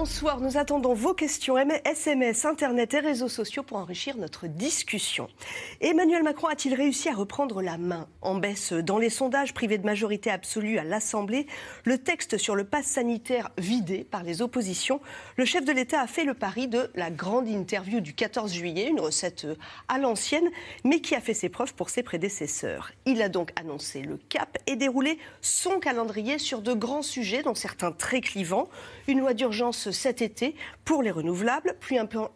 Bonsoir, nous attendons vos questions SMS, Internet et réseaux sociaux pour enrichir notre discussion. Emmanuel Macron a-t-il réussi à reprendre la main En baisse dans les sondages privés de majorité absolue à l'Assemblée, le texte sur le pass sanitaire vidé par les oppositions, le chef de l'État a fait le pari de la grande interview du 14 juillet, une recette à l'ancienne, mais qui a fait ses preuves pour ses prédécesseurs. Il a donc annoncé le cap et déroulé son calendrier sur de grands sujets, dont certains très clivants, une loi d'urgence cet été pour les renouvelables, puis un, plan,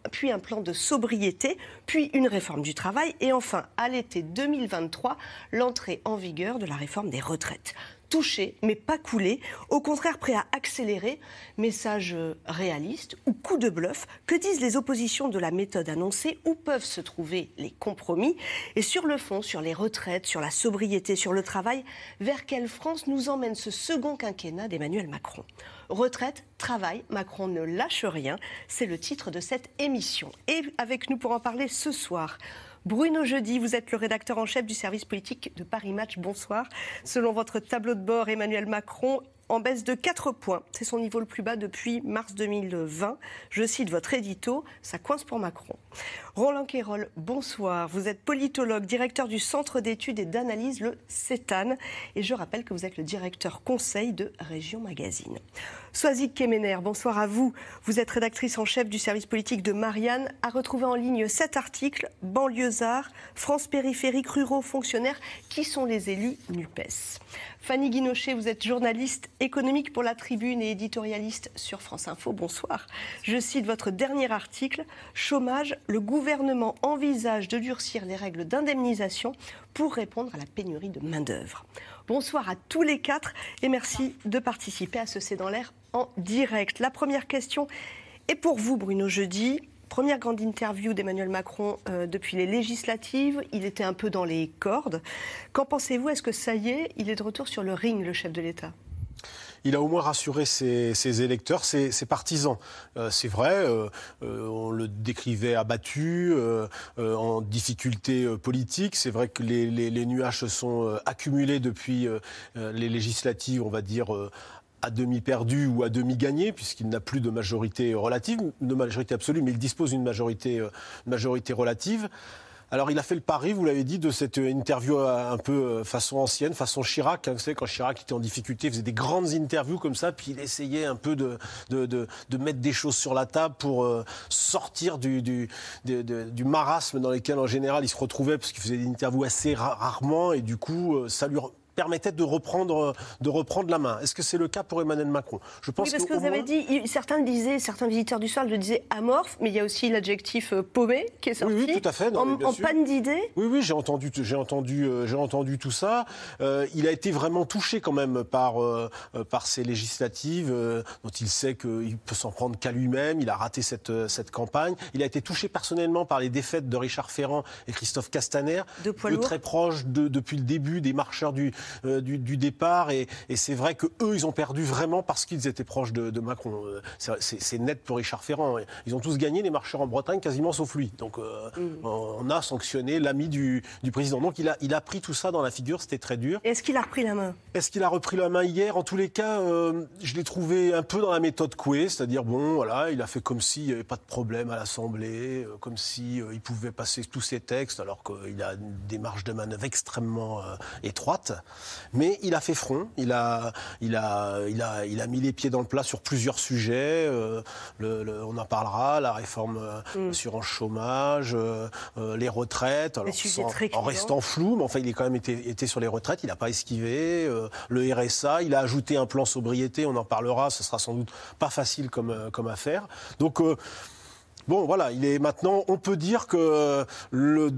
de sobriété, puis une réforme du travail et enfin, à l'été 2023, l'entrée en vigueur de la réforme des retraites touché, mais pas coulé, au contraire prêt à accélérer. Message euh, réaliste ou coup de bluff. Que disent les oppositions de la méthode annoncée? Où peuvent se trouver les compromis? Et sur le fond, sur les retraites, sur la sobriété, sur le travail, vers quelle France nous emmène ce second quinquennat d'Emmanuel Macron? Retraite, travail, Macron ne lâche rien, c'est le titre de cette émission. Et avec nous pour en parler ce soir, Bruno Jeudi, vous êtes le rédacteur en chef du service politique de Paris Match. Bonsoir. Selon votre tableau de bord, Emmanuel Macron en baisse de 4 points. C'est son niveau le plus bas depuis mars 2020. Je cite votre édito, ça coince pour Macron. Roland Quérol, bonsoir. Vous êtes politologue, directeur du Centre d'études et d'analyse, le CETAN. Et je rappelle que vous êtes le directeur conseil de Région Magazine. Soazic Kemener, bonsoir à vous. Vous êtes rédactrice en chef du service politique de Marianne. À retrouver en ligne cet article, Banlieusards, France périphérique, ruraux, fonctionnaires, qui sont les élus NUPES. Fanny Guinochet, vous êtes journaliste économique pour la Tribune et éditorialiste sur France Info. Bonsoir. Je cite votre dernier article. Chômage, le gouvernement envisage de durcir les règles d'indemnisation pour répondre à la pénurie de main-d'œuvre. Bonsoir à tous les quatre et merci de participer à ce C'est dans l'air en direct. La première question est pour vous, Bruno Jeudi. Première grande interview d'Emmanuel Macron euh, depuis les législatives. Il était un peu dans les cordes. Qu'en pensez-vous? Est-ce que ça y est, il est de retour sur le ring, le chef de l'État? Il a au moins rassuré ses, électeurs, ses, partisans. Euh, c'est vrai, euh, on le décrivait abattu, en difficulté politique. C'est vrai que les, les, nuages se sont accumulés depuis les législatives, on va dire, à demi perdu ou à demi gagné, puisqu'il n'a plus de majorité relative, de majorité absolue, mais il dispose d'une majorité, euh, majorité relative. Alors il a fait le pari, vous l'avez dit, de cette interview euh, un peu euh, façon ancienne, façon Chirac. Hein, vous savez, quand Chirac était en difficulté, il faisait des grandes interviews comme ça, puis il essayait un peu de, de, mettre des choses sur la table pour sortir du, du, du, marasme dans lequel en général il se retrouvait, parce qu'il faisait des interviews assez rarement, et du coup ça lui permettait de reprendre, de reprendre la main. Est-ce que c'est le cas pour Emmanuel Macron? Je pense oui, parce que, vous avez dit, certains disaient, certains visiteurs du soir le disaient amorphe, mais il y a aussi l'adjectif euh, paumé qui est sorti. Oui, oui tout à fait. en, panne d'idées? Oui, oui, j'ai entendu, j'ai entendu, euh, j'ai entendu tout ça. Euh, il a été vraiment touché quand même par, par ces législatives dont il sait qu'il peut s'en prendre qu'à lui-même. Il a raté cette, cette campagne. Il a été touché personnellement par les défaites de Richard Ferrand et Christophe Castaner, de, de très proches de, depuis le début des marcheurs du, euh, du, départ. Et, c'est vrai que eux, ils ont perdu vraiment parce qu'ils étaient proches de, Macron. Euh, c'est net pour Richard Ferrand. Ils ont tous gagné les marcheurs en Bretagne, quasiment sauf lui. Donc euh, mm. on a sanctionné l'ami du, président. Donc il a, il a pris tout ça dans la figure. C'était très dur. Est-ce qu'il a repris la main? Est-ce qu'il a repris la main hier? En tous les cas, je l'ai trouvé un peu dans la méthode Coué, c'est-à-dire bon, voilà, il a fait comme s'il n'y avait pas de problème à l'Assemblée, comme si il pouvait passer tous ses textes, alors qu'il a des marges de manœuvre extrêmement étroites. Mais il a fait front, il a, il a, il a, il a mis les pieds dans le plat sur plusieurs sujets. Euh, le, on en parlera, la réforme euh, mm. sur un chômage, euh, les retraites, alors en restant flou, mais enfin il est quand même été, été sur les retraites, il n'a pas esquivé. le RSA, il a ajouté un plan sobriété, on en parlera, ce sera sans doute pas facile comme, comme affaire. Donc Bon, voilà, il est maintenant, on peut dire que le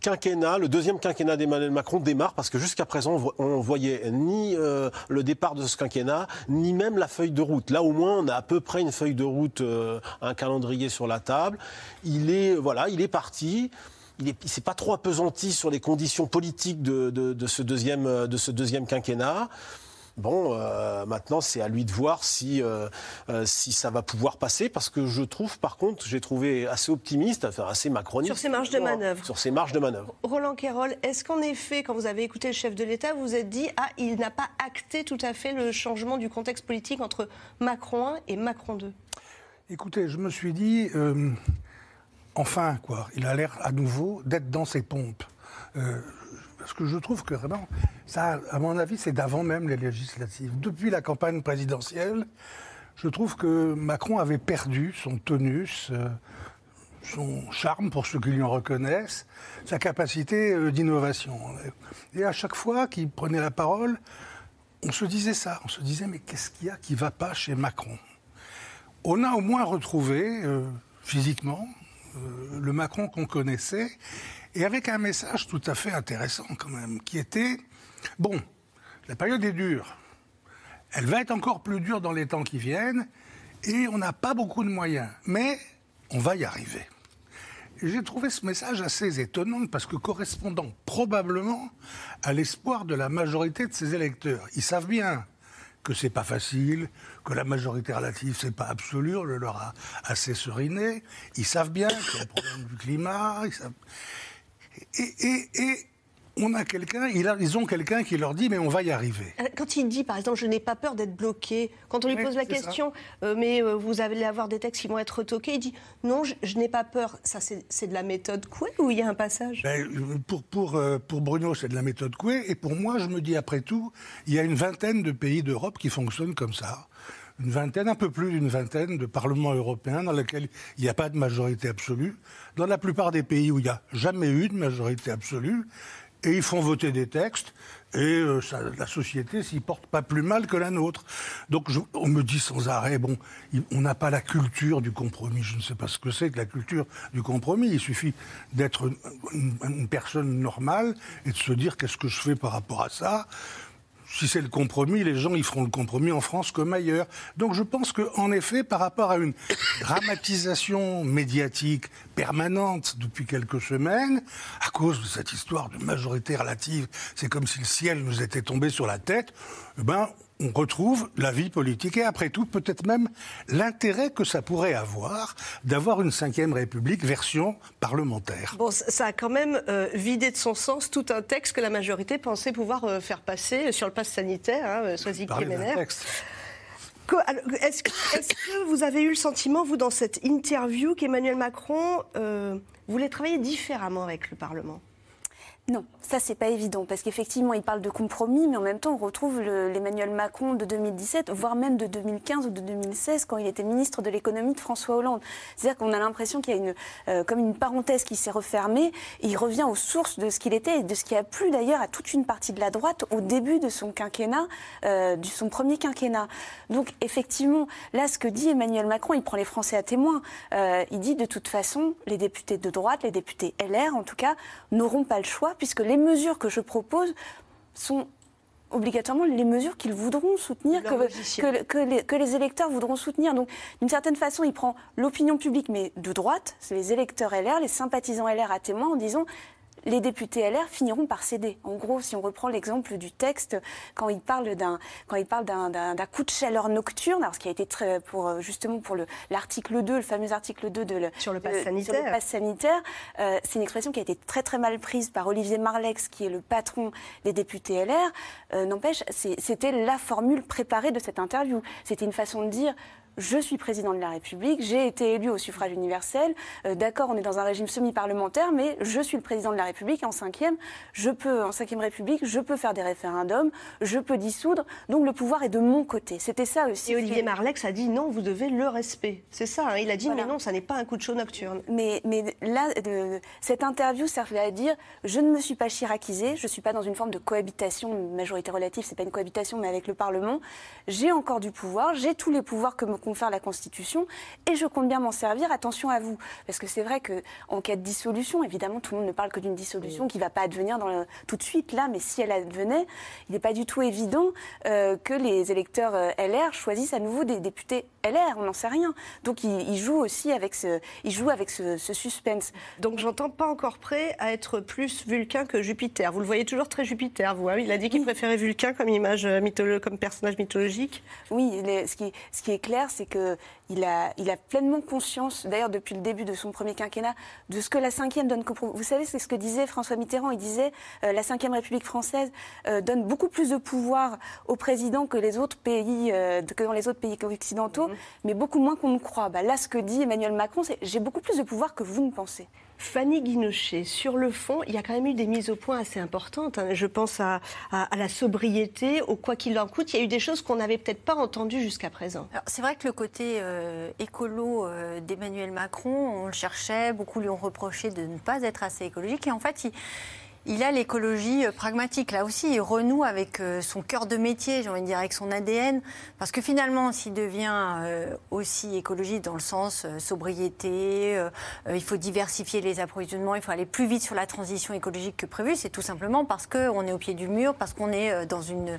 quinquennat, le deuxième quinquennat d'Emmanuel Macron démarre parce que jusqu'à présent, on voyait ni euh, le départ de ce quinquennat, ni même la feuille de route. Là, au moins, on a à peu près une feuille de route, euh, un calendrier sur la table. Il est, voilà, il est parti il ne s'est pas trop appesanti sur les conditions politiques de, de ce deuxième quinquennat. Bon, euh, maintenant, c'est à lui de voir si, euh, euh, si ça va pouvoir passer, parce que je trouve, par contre, j'ai trouvé assez optimiste, enfin assez macroniste. Sur ses marges de manœuvre. Sur ses marges de manœuvre. Roland Quérol, est-ce qu'en effet, quand vous avez écouté le chef de l'État, vous vous êtes dit, ah, il n'a pas acté tout à fait le changement du contexte politique entre Macron 1 et Macron 2 Écoutez, je me suis dit, enfin, quoi, il a l'air à nouveau d'être dans ses pompes parce que je trouve que vraiment, ça, à mon avis, c'est d'avant même les législatives. Depuis la campagne présidentielle, je trouve que Macron avait perdu son tonus, euh, son charme, pour ceux qui lui en reconnaissent, sa capacité euh, d'innovation. Et à chaque fois qu'il prenait la parole, on se disait ça. On se disait, mais qu'est-ce qu'il y a qui ne va pas chez Macron? On a au moins retrouvé, euh, physiquement, le Macron qu'on connaissait et avec un message tout à fait intéressant quand même, qui était, bon, la période est dure, elle va être encore plus dure dans les temps qui viennent, et on n'a pas beaucoup de moyens, mais on va y arriver. J'ai trouvé ce message assez étonnant parce que correspondant probablement à l'espoir de la majorité de ses électeurs. Ils savent bien que c'est pas facile, que la majorité relative c'est pas absolu, on leur a assez seriné. Ils savent bien qu'il y a un problème du climat. Ils savent et, on a quelqu'un, ils ont quelqu'un qui leur dit mais on va y arriver. Euh, quand il dit par exemple je n'ai pas peur d'être bloqué, quand on lui pose la question euh, mais euh, vous allez avoir des textes qui vont être retoqués, il dit non je, n'ai pas peur. Ça c'est de la méthode Coué ou il y a un passage? Ben, pour, pour, pour Bruno c'est de la méthode Coué et pour moi je me dis après tout il y a une vingtaine de pays d'Europe qui fonctionnent comme ça une vingtaine, un peu plus d'une vingtaine de parlements européens dans lesquels il n'y a pas de majorité absolue. Dans la plupart des pays où il n'y a jamais eu de majorité absolue, et ils font voter des textes, et euh, la société s'y porte pas plus mal que la nôtre. Donc on me dit sans arrêt, bon, on n'a pas la culture du compromis. Je ne sais pas ce que c'est que la culture du compromis. Il suffit d'être une, personne normale et de se dire qu'est-ce que je fais par rapport à ça si c'est le compromis, les gens ils feront le compromis en France comme ailleurs. Donc je pense qu'en effet, par rapport à une dramatisation médiatique permanente depuis quelques semaines, à cause de cette histoire de majorité relative, c'est comme si le ciel nous était tombé sur la tête, eh ben, on retrouve la vie politique et après tout peut-être même l'intérêt que ça pourrait avoir d'avoir une cinquième République version parlementaire. Bon, ça a quand même euh, vidé de son sens tout un texte que la majorité pensait pouvoir euh, faire passer sur le pass sanitaire, hein, euh, Est-ce que, vous avez eu le sentiment, vous, dans cette interview, qu'Emmanuel Macron voulait travailler différemment avec le Parlement? Non, ça c'est pas évident parce qu'effectivement il parle de compromis, mais en même temps on retrouve l'Emmanuel Macron de 2017, voire même de 2015 ou de 2016 quand il était ministre de l'économie de François Hollande. C'est-à-dire qu'on a l'impression qu'il y a une, euh, comme une parenthèse qui s'est refermée et il revient aux sources de ce qu'il était et de ce qui a plu d'ailleurs à toute une partie de la droite au début de son quinquennat, euh, de son premier quinquennat. Donc effectivement, là ce que dit Emmanuel Macron, il prend les Français à témoin. Euh, il dit de toute façon les députés de droite, les députés LR en tout cas, n'auront pas le choix puisque les mesures que je propose sont obligatoirement les mesures qu'ils voudront soutenir, que, que, les, que, les, électeurs voudront soutenir. Donc, d'une certaine façon, il prend l'opinion publique, mais de droite, c'est les électeurs LR, les sympathisants LR à témoin, en disant les députés LR finiront par céder. En gros, si on reprend l'exemple du texte, quand il parle d'un quand il parle d'un coup de chaleur nocturne, alors ce qui a été très pour euh, justement pour l'article 2, le fameux article 2 de le, sur le pass sanitaire, sanitaire euh, c'est une expression qui a été très très mal prise par Olivier Marlex, qui est le patron des députés LR. Euh, n'empêche, c'était la formule préparée de cette interview. C'était une façon de dire je suis président de la République, j'ai été élu au suffrage universel. Euh, d'accord, on est dans un régime semi-parlementaire, mais je suis le président de la République. En cinquième, je peux, en cinquième République, je peux faire des référendums, je peux dissoudre. Donc le pouvoir est de mon côté. C'était ça aussi. Et Olivier Marlex a dit non, vous devez le respect. C'est ça. Hein. il a dit mais non, ça n'est pas un coup de chaud nocturne. Mais, mais là, cette interview servait à dire je ne me suis pas chiracisé, je ne suis pas dans une forme de cohabitation, majorité relative, c'est pas une cohabitation, mais avec le Parlement. J'ai encore du pouvoir, j'ai tous les pouvoirs que me confère la Constitution et je compte bien m'en servir. Attention à vous, parce que c'est vrai qu'en cas de dissolution, évidemment, tout le monde ne parle que d'une dissolution qui ne va pas advenir dans tout de suite là, mais si elle advenait, il n'est pas du tout évident euh, que les électeurs euh, LR choisissent à nouveau des députés LR, on n'en sait rien. Donc il, joue aussi avec ce, il joue avec ce, suspense. Donc j'entends pas encore prêt à être plus Vulcain que Jupiter. Vous le voyez toujours très Jupiter, vous. Hein il a dit qu'il préférait Vulcain comme image euh, comme personnage mythologique. Oui, ce, qui, ce qui est clair, c'est que il a, il a pleinement conscience, d'ailleurs depuis le début de son premier quinquennat, de ce que la cinquième donne. Vous savez, c'est ce que disait François Mitterrand. Il disait euh, la cinquième République française euh, donne beaucoup plus de pouvoir au président que les autres pays, euh, que dans les autres pays occidentaux, mhm. mais beaucoup moins qu'on ne croit. Bah, là, ce que dit Emmanuel Macron, c'est j'ai beaucoup plus de pouvoir que vous ne pensez. Fanny Guinochet, sur le fond, il y a quand même eu des mises au point assez importantes. Hein. Je pense à, la sobriété, au quoi qu'il en coûte. Il y a eu des choses qu'on n'avait peut-être pas entendues jusqu'à présent. C'est vrai que le côté euh, écolo euh, d'Emmanuel Macron, on le cherchait, beaucoup lui ont reproché de ne pas être assez écologique. Et en fait, il il a l'écologie euh, pragmatique. Là aussi, il renoue avec euh, son cœur de métier, j'ai envie de dire, avec son ADN. Parce que finalement, s'il devient euh, aussi écologique dans le sens sobriété, il faut diversifier les approvisionnements, il faut aller plus vite sur la transition écologique que prévu, c'est tout simplement parce qu'on est au pied du mur, parce qu'on est dans une,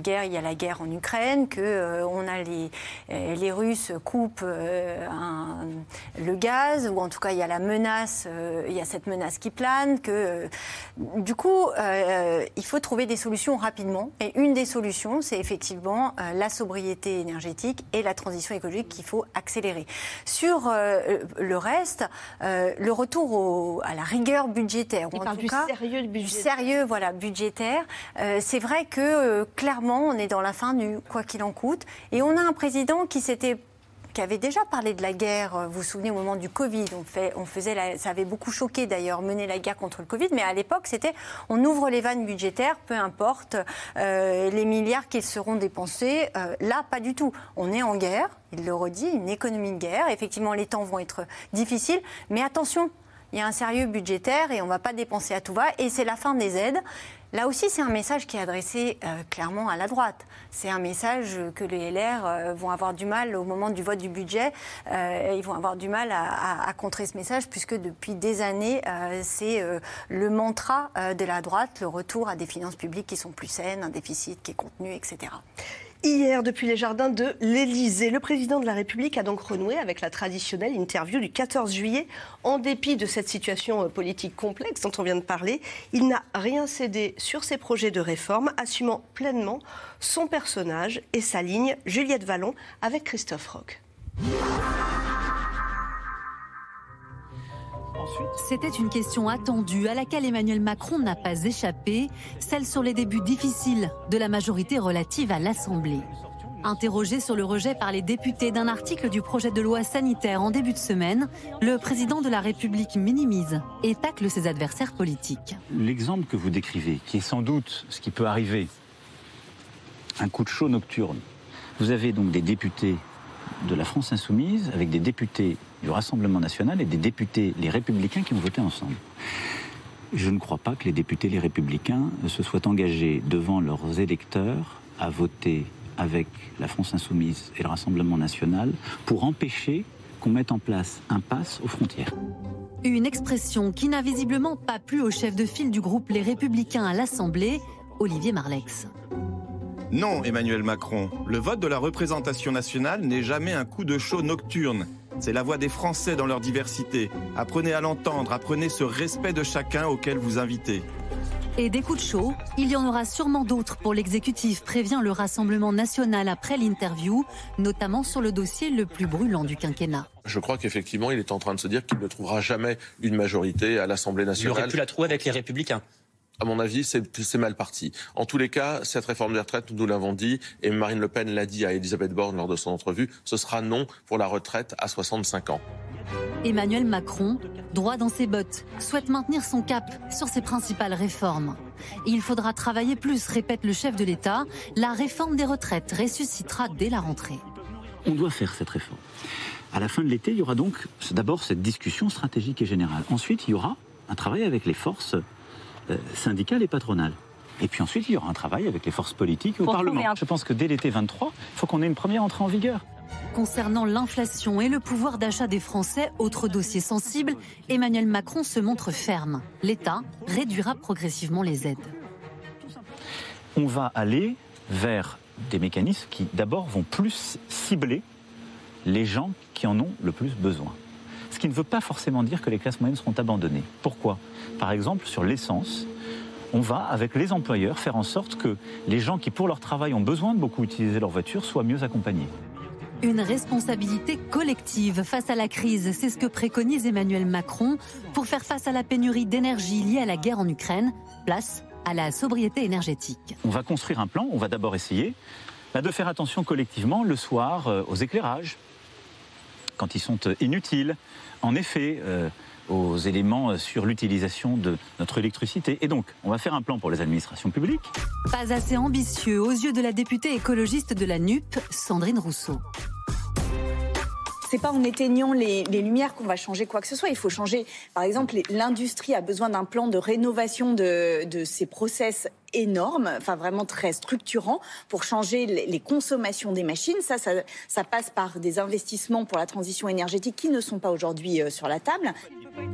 guerre, il y a la guerre en Ukraine, que on les Russes coupent le gaz, ou en tout cas, il y a la menace, il y a cette menace qui plane, que euh, du coup, euh, il faut trouver des solutions rapidement. Et une des solutions, c'est effectivement euh, la sobriété énergétique et la transition écologique qu'il faut accélérer. Sur le reste, le retour à la rigueur budgétaire, ou en tout du cas sérieux du sérieux, voilà, budgétaire. c'est vrai que clairement, on est dans la fin du quoi qu'il en coûte, et on a un président qui s'était qui avait déjà parlé de la guerre, euh, vous vous souvenez, au moment du Covid. On, faisait ça avait beaucoup choqué d'ailleurs, mener la guerre contre le Covid. Mais à l'époque, c'était on ouvre les vannes budgétaires, peu importe euh, les milliards qui seront dépensés. Euh, là, pas du tout. On est en guerre, il le redit, une économie de guerre. Effectivement, les temps vont être difficiles. Mais attention, il y a un sérieux budgétaire et on ne va pas dépenser à tout va. Et c'est la fin des aides. Là aussi, c'est un message qui est adressé euh, clairement à la droite. C'est un message que les LR euh, vont avoir du mal au moment du vote du budget. Euh, ils vont avoir du mal à, à, contrer ce message puisque depuis des années, c'est le mantra de la droite, le retour à des finances publiques qui sont plus saines, un déficit qui est contenu, etc. Hier, depuis les jardins de l'Élysée, le président de la République a donc renoué avec la traditionnelle interview du 14 juillet. En dépit de cette situation euh, politique complexe dont on vient de parler, il n'a rien cédé sur ses projets de réforme, assumant pleinement son personnage et sa ligne. Juliette Vallon avec Christophe C'était une question attendue à laquelle Emmanuel Macron n'a pas échappé, celle sur les débuts difficiles de la majorité relative à l'Assemblée. Interrogé sur le rejet par les députés d'un article du projet de loi sanitaire en début de semaine, le président de la République minimise et tacle ses adversaires politiques. L'exemple que vous décrivez, qui est sans doute ce qui peut arriver, un coup de chaud nocturne. Vous avez donc des députés de la France insoumise avec des députés du Rassemblement national et des députés, les républicains, qui ont voté ensemble. Je ne crois pas que les députés, les républicains, se soient engagés devant leurs électeurs à voter avec la France insoumise et le Rassemblement national pour empêcher qu'on mette en place un pass aux frontières. Une expression qui n'a visiblement pas plu au chef de file du groupe Les Républicains à l'Assemblée, Olivier Marlex. Non, Emmanuel Macron, le vote de la représentation nationale n'est jamais un coup de chaud nocturne. C'est la voix des Français dans leur diversité. Apprenez à l'entendre, apprenez ce respect de chacun auquel vous invitez. Et des coups de chaud, il y en aura sûrement d'autres pour l'exécutif, prévient le Rassemblement national après l'interview, notamment sur le dossier le plus brûlant du quinquennat. Je crois qu'effectivement, il est en train de se dire qu'il ne trouvera jamais une majorité à l'Assemblée nationale. Il aurait pu la trouver avec les Républicains à mon avis, c'est mal parti. En tous les cas, cette réforme des retraites, nous l'avons dit, et Marine Le Pen l'a dit à Elisabeth Borne lors de son entrevue, ce sera non pour la retraite à 65 ans. Emmanuel Macron, droit dans ses bottes, souhaite maintenir son cap sur ses principales réformes. Il faudra travailler plus, répète le chef de l'État. La réforme des retraites ressuscitera dès la rentrée. On doit faire cette réforme. À la fin de l'été, il y aura donc d'abord cette discussion stratégique et générale. Ensuite, il y aura un travail avec les forces syndicales et patronales. Et puis ensuite, il y aura un travail avec les forces politiques au Parlement. Je pense que dès l'été 23, il faut qu'on ait une première entrée en vigueur. Concernant l'inflation et le pouvoir d'achat des Français, autre dossier sensible, Emmanuel Macron se montre ferme. L'État réduira progressivement les aides. On va aller vers des mécanismes qui, d'abord, vont plus cibler les gens qui en ont le plus besoin. Qui ne veut pas forcément dire que les classes moyennes seront abandonnées. Pourquoi? Par exemple, sur l'essence, on va, avec les employeurs, faire en sorte que les gens qui, pour leur travail, ont besoin de beaucoup utiliser leur voiture soient mieux accompagnés. Une responsabilité collective face à la crise, c'est ce que préconise Emmanuel Macron pour faire face à la pénurie d'énergie liée à la guerre en Ukraine. Place à la sobriété énergétique. On va construire un plan, on va d'abord essayer bah, de faire attention collectivement le soir euh, aux éclairages, quand ils sont euh, inutiles. En effet, euh, aux éléments sur l'utilisation de notre électricité. Et donc, on va faire un plan pour les administrations publiques. Pas assez ambitieux aux yeux de la députée écologiste de la NUP, Sandrine Rousseau c'est pas en éteignant les, lumières qu'on va changer quoi que ce soit. Il faut changer, par exemple, l'industrie a besoin d'un plan de rénovation de, de ses process énormes, enfin vraiment très structurant pour changer les consommations des machines. Ça, ça, ça, passe par des investissements pour la transition énergétique qui ne sont pas aujourd'hui euh, sur la table.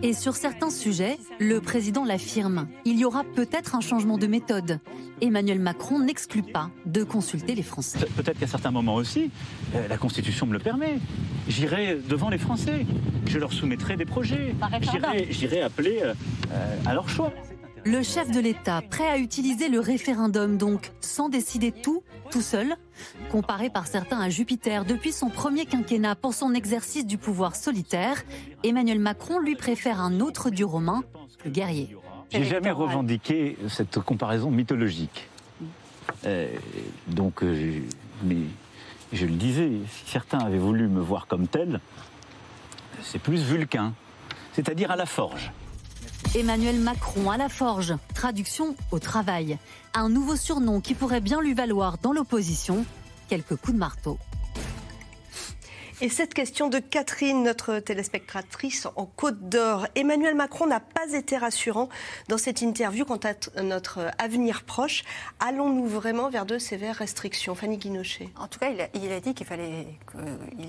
Et sur certains sujets, le président l'affirme, il y aura peut-être un changement de méthode. Emmanuel Macron n'exclut pas de consulter les Français. Peut-être qu'à certains moments aussi, euh, la Constitution me le permet. J'irai devant les Français, je leur soumettrai des projets, j'irai appeler euh, à leur choix. Le chef de l'État, prêt à utiliser le référendum donc, sans décider tout, tout seul, comparé par certains à Jupiter depuis son premier quinquennat pour son exercice du pouvoir solitaire, Emmanuel Macron lui préfère un autre dieu romain, le guerrier. J'ai jamais revendiqué cette comparaison mythologique. Euh, donc, euh, mais je le disais, si certains avaient voulu me voir comme tel, c'est plus Vulcain, c'est-à-dire à la forge. Emmanuel Macron à la forge, traduction au travail. Un nouveau surnom qui pourrait bien lui valoir dans l'opposition quelques coups de marteau. Et cette question de Catherine, notre téléspectatrice en Côte d'Or. Emmanuel Macron n'a pas été rassurant dans cette interview quant à notre avenir proche. Allons-nous vraiment vers de sévères restrictions? Fanny Guinochet. En tout cas, il a, dit qu'il fallait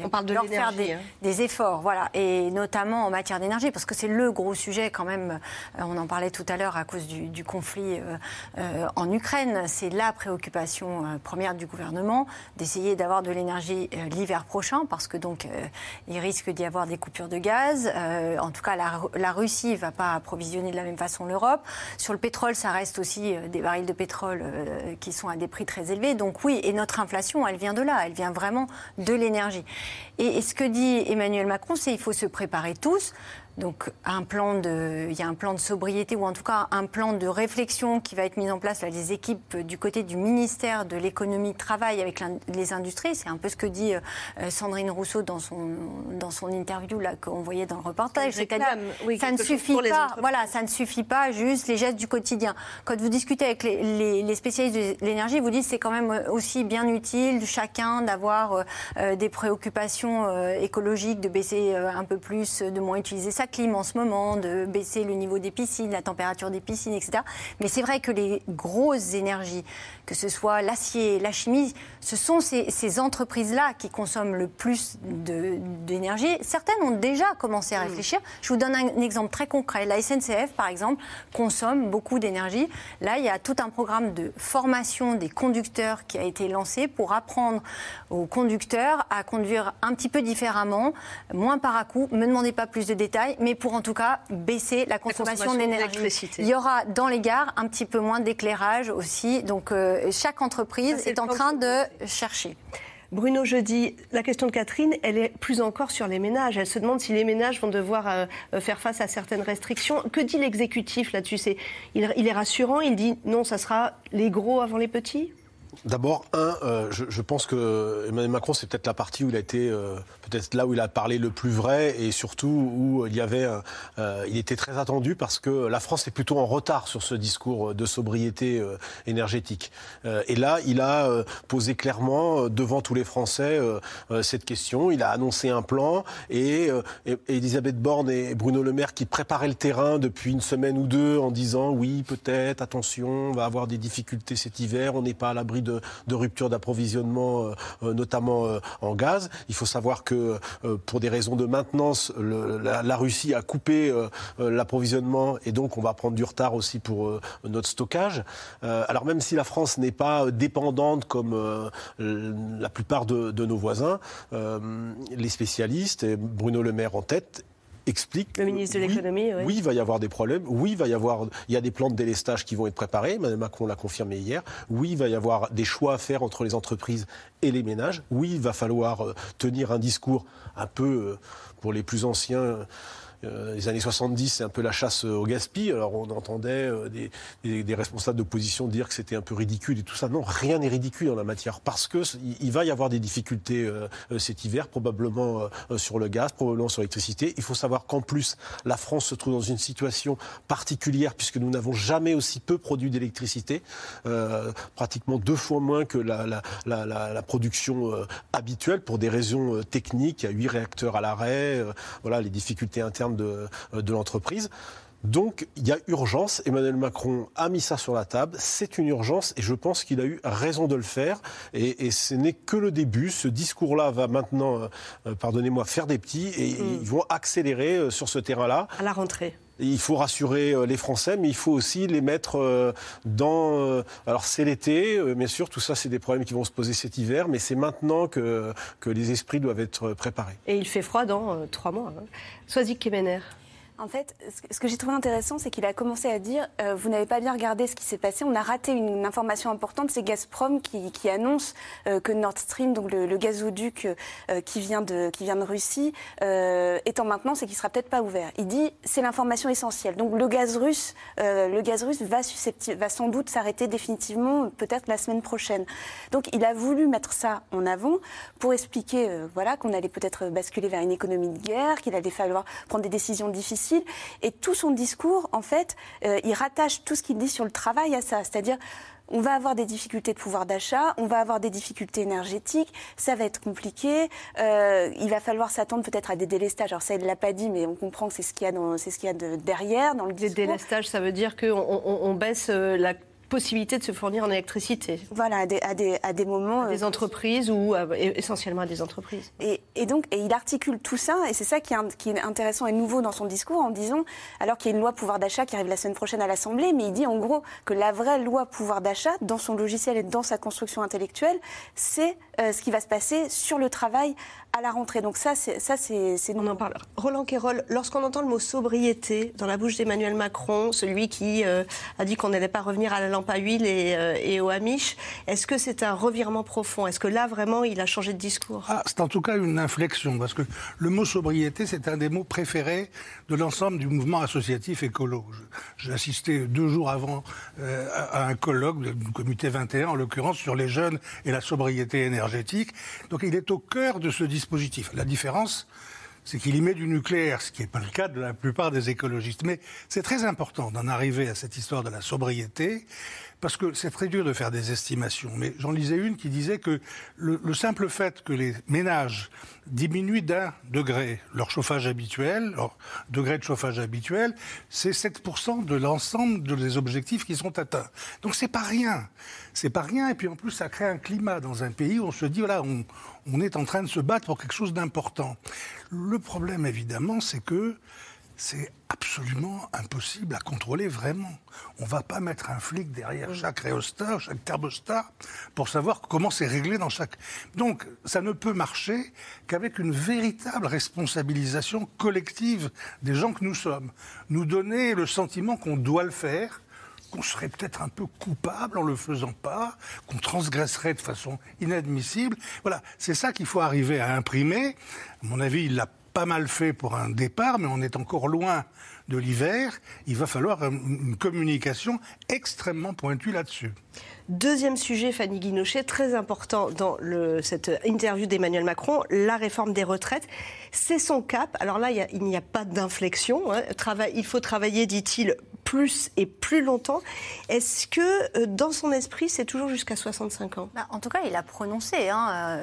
On parle de faire des, hein. des, efforts, voilà, et notamment en matière d'énergie, parce que c'est le gros sujet quand même. Euh, on en parlait tout à l'heure à cause du, conflit euh, euh, en Ukraine. C'est la préoccupation première du gouvernement d'essayer d'avoir de l'énergie l'hiver prochain, parce que donc euh, il risque d'y avoir des coupures de gaz. Euh, en tout cas, la, Russie ne va pas approvisionner de la même façon l'Europe. Sur le pétrole, ça reste aussi euh, des barils de pétrole qui sont à des prix très élevés. Donc oui, et notre inflation, elle vient de là, elle vient vraiment de l'énergie. et ce que dit Emmanuel Macron, c'est qu'il faut se préparer tous donc un plan de, il y a un plan de sobriété ou en tout cas un plan de réflexion qui va être mis en place. Là, les équipes du côté du ministère de l'économie travaillent avec les industries. C'est un peu ce que dit euh, Sandrine Rousseau dans son dans son interview là qu'on voyait dans le reportage. C'est-à-dire, ça ne suffit pas. Voilà, ça ne suffit pas juste les gestes du quotidien. Quand vous discutez avec les, spécialistes de l'énergie, vous dites c'est quand même aussi bien utile chacun d'avoir euh, des préoccupations euh, écologiques, de baisser un peu plus, de moins utiliser ça clim en ce moment, de baisser le niveau des piscines, la température des piscines, etc. Mais c'est vrai que les grosses énergies, que ce soit l'acier, la chimie, ce sont ces, entreprises-là qui consomment le plus d'énergie. Certaines ont déjà commencé à mm. réfléchir. Je vous donne un, exemple très concret. La SNCF, par exemple, consomme beaucoup d'énergie. Là, il y a tout un programme de formation des conducteurs qui a été lancé pour apprendre aux conducteurs à conduire un petit peu différemment, moins par à coup. Me demandez pas plus de détails, mais pour en tout cas baisser la consommation, d'énergie. Il y aura dans les gares un petit peu moins d'éclairage aussi. Donc euh, chaque entreprise est, en train de chercher. Bruno Jeudi, la question de Catherine, elle est plus encore sur les ménages. Elle se demande si les ménages vont devoir euh, euh, faire face à certaines restrictions. Que dit l'exécutif là-dessus? Il, il est rassurant, il dit non, ça sera les gros avant les petits? D'abord, un, euh, je, pense que Emmanuel Macron, c'est peut-être la partie où il a été, euh, peut-être là où il a parlé le plus vrai et surtout où il y avait, euh, il était très attendu parce que la France est plutôt en retard sur ce discours de sobriété énergétique. et là, il a posé clairement devant tous les Français cette question. Il a annoncé un plan et, et, Elisabeth Borne et Bruno Le Maire qui préparaient le terrain depuis une semaine ou deux en disant oui, peut-être, attention, on va avoir des difficultés cet hiver, on n'est pas à l'abri de de, rupture d'approvisionnement, notamment en gaz. Il faut savoir que pour des raisons de maintenance, la, Russie a coupé l'approvisionnement et donc on va prendre du retard aussi pour notre stockage. alors même si la France n'est pas dépendante comme la plupart de, de nos voisins, les spécialistes, et Bruno Le Maire en tête, explique. Le ministre de l'économie, oui, oui. il va y avoir des problèmes. Oui, il va y avoir, il y a des plans de délestage qui vont être préparés. Mme Macron l'a confirmé hier. Oui, il va y avoir des choix à faire entre les entreprises et les ménages. Oui, il va falloir euh, tenir un discours un peu, euh, pour les plus anciens, les années 70, c'est un peu la chasse au gaspillage. Alors on entendait euh, des, responsables d'opposition dire que c'était un peu ridicule et tout ça. Non, rien n'est ridicule en la matière parce que il va y avoir des difficultés euh, cet hiver, probablement sur le gaz, probablement sur l'électricité. Il faut savoir qu'en plus, la France se trouve dans une situation particulière puisque nous n'avons jamais aussi peu produit d'électricité, pratiquement deux fois moins que la, la production habituelle pour des raisons techniques. Il y a huit réacteurs à l'arrêt. voilà, les difficultés internes euh, de, l'entreprise. Donc il y a urgence. Emmanuel Macron a mis ça sur la table. C'est une urgence et je pense qu'il a eu raison de le faire. Et, ce n'est que le début. Ce discours-là va maintenant, euh, pardonnez-moi, faire des petits et mm. ils vont accélérer euh, sur ce terrain-là. À la rentrée. Il faut rassurer les Français, mais il faut aussi les mettre dans. Alors c'est l'été, bien sûr, tout ça c'est des problèmes qui vont se poser cet hiver, mais c'est maintenant que, les esprits doivent être préparés. Et il fait froid dans trois mois. Hein. Soazic Kemener. En fait, ce que j'ai trouvé intéressant, c'est qu'il a commencé à dire euh, Vous n'avez pas bien regardé ce qui s'est passé. On a raté une, information importante c'est Gazprom qui, annonce euh, que Nord Stream, donc le, gazoduc euh, qui, vient de, qui vient de Russie, est en maintenance et qui sera peut-être pas ouvert. Il dit C'est l'information essentielle. Donc le gaz russe, le gaz russe va, va sans doute s'arrêter définitivement, peut-être la semaine prochaine. Donc il a voulu mettre ça en avant pour expliquer voilà, qu'on allait peut-être basculer vers une économie de guerre, qu'il allait falloir prendre des décisions difficiles et tout son discours, en fait, euh, il rattache tout ce qu'il dit sur le travail à ça. C'est-à-dire, on va avoir des difficultés de pouvoir d'achat, on va avoir des difficultés énergétiques, ça va être compliqué. Euh, il va falloir s'attendre peut-être à des délestages. Alors ça, il ne l'a pas dit, mais on comprend que c'est ce qu'il y a, c'est ce qu'il y a de, derrière dans le discours. Des délestages, ça veut dire qu'on on, baisse euh, la possibilité de se fournir en électricité. Voilà, à des, à des, à des moments. des euh, entreprises ou essentiellement à des entreprises. Et, et, donc, et il articule tout ça, et c'est ça qui est, qui est, intéressant et nouveau dans son discours, en disant, alors qu'il y a une loi pouvoir d'achat qui arrive la semaine prochaine à l'Assemblée, mais il dit en gros que la vraie loi pouvoir d'achat, dans son logiciel et dans sa construction intellectuelle, c'est euh, ce qui va se passer sur le travail à la rentrée. Donc ça, c'est ça, c'est. On en parle. Roland Quérol, lorsqu'on entend le mot sobriété dans la bouche d'Emmanuel Macron, celui qui euh, a dit qu'on n'allait pas revenir à la lampe à huile et, euh, et au hamish, est-ce que c'est un revirement profond? Est-ce que là vraiment il a changé de discours? Ah, C'est en tout cas une inflexion parce que le mot sobriété, c'est un des mots préférés de l'ensemble du mouvement associatif écolo. J'ai assisté deux jours avant euh, à un colloque du comité 21, en l'occurrence sur les jeunes et la sobriété énergétique. Donc il est au cœur de ce discours la différence, c'est qu'il y met du nucléaire, ce qui n'est pas le cas de la plupart des écologistes. Mais c'est très important d'en arriver à cette histoire de la sobriété. Parce que c'est très dur de faire des estimations. Mais j'en lisais une qui disait que le, le, simple fait que les ménages diminuent d'un degré leur chauffage habituel, leur degré de chauffage habituel, c'est 7% de l'ensemble des objectifs qui sont atteints. Donc c'est pas rien. C'est pas rien. Et puis en plus, ça crée un climat dans un pays où on se dit, voilà, on, on est en train de se battre pour quelque chose d'important. Le problème, évidemment, c'est que c'est absolument impossible à contrôler vraiment. On ne va pas mettre un flic derrière chaque réostat, chaque thermostat, pour savoir comment c'est réglé dans chaque... Donc, ça ne peut marcher qu'avec une véritable responsabilisation collective des gens que nous sommes. Nous donner le sentiment qu'on doit le faire, qu'on serait peut-être un peu coupable en le faisant pas, qu'on transgresserait de façon inadmissible. Voilà, c'est ça qu'il faut arriver à imprimer. À mon avis, il l'a pas mal fait pour un départ, mais on est encore loin de l'hiver. Il va falloir une communication extrêmement pointue là-dessus. Deuxième sujet, Fanny Guinochet, très important dans cette interview d'Emmanuel Macron, la réforme des retraites. C'est son cap. Alors là, il n'y a, pas d'inflexion. Hein. il faut travailler, dit-il, plus et plus longtemps. Est-ce que dans son esprit, c'est toujours jusqu'à 65 ans? Bah, En tout cas, il a prononcé. Hein,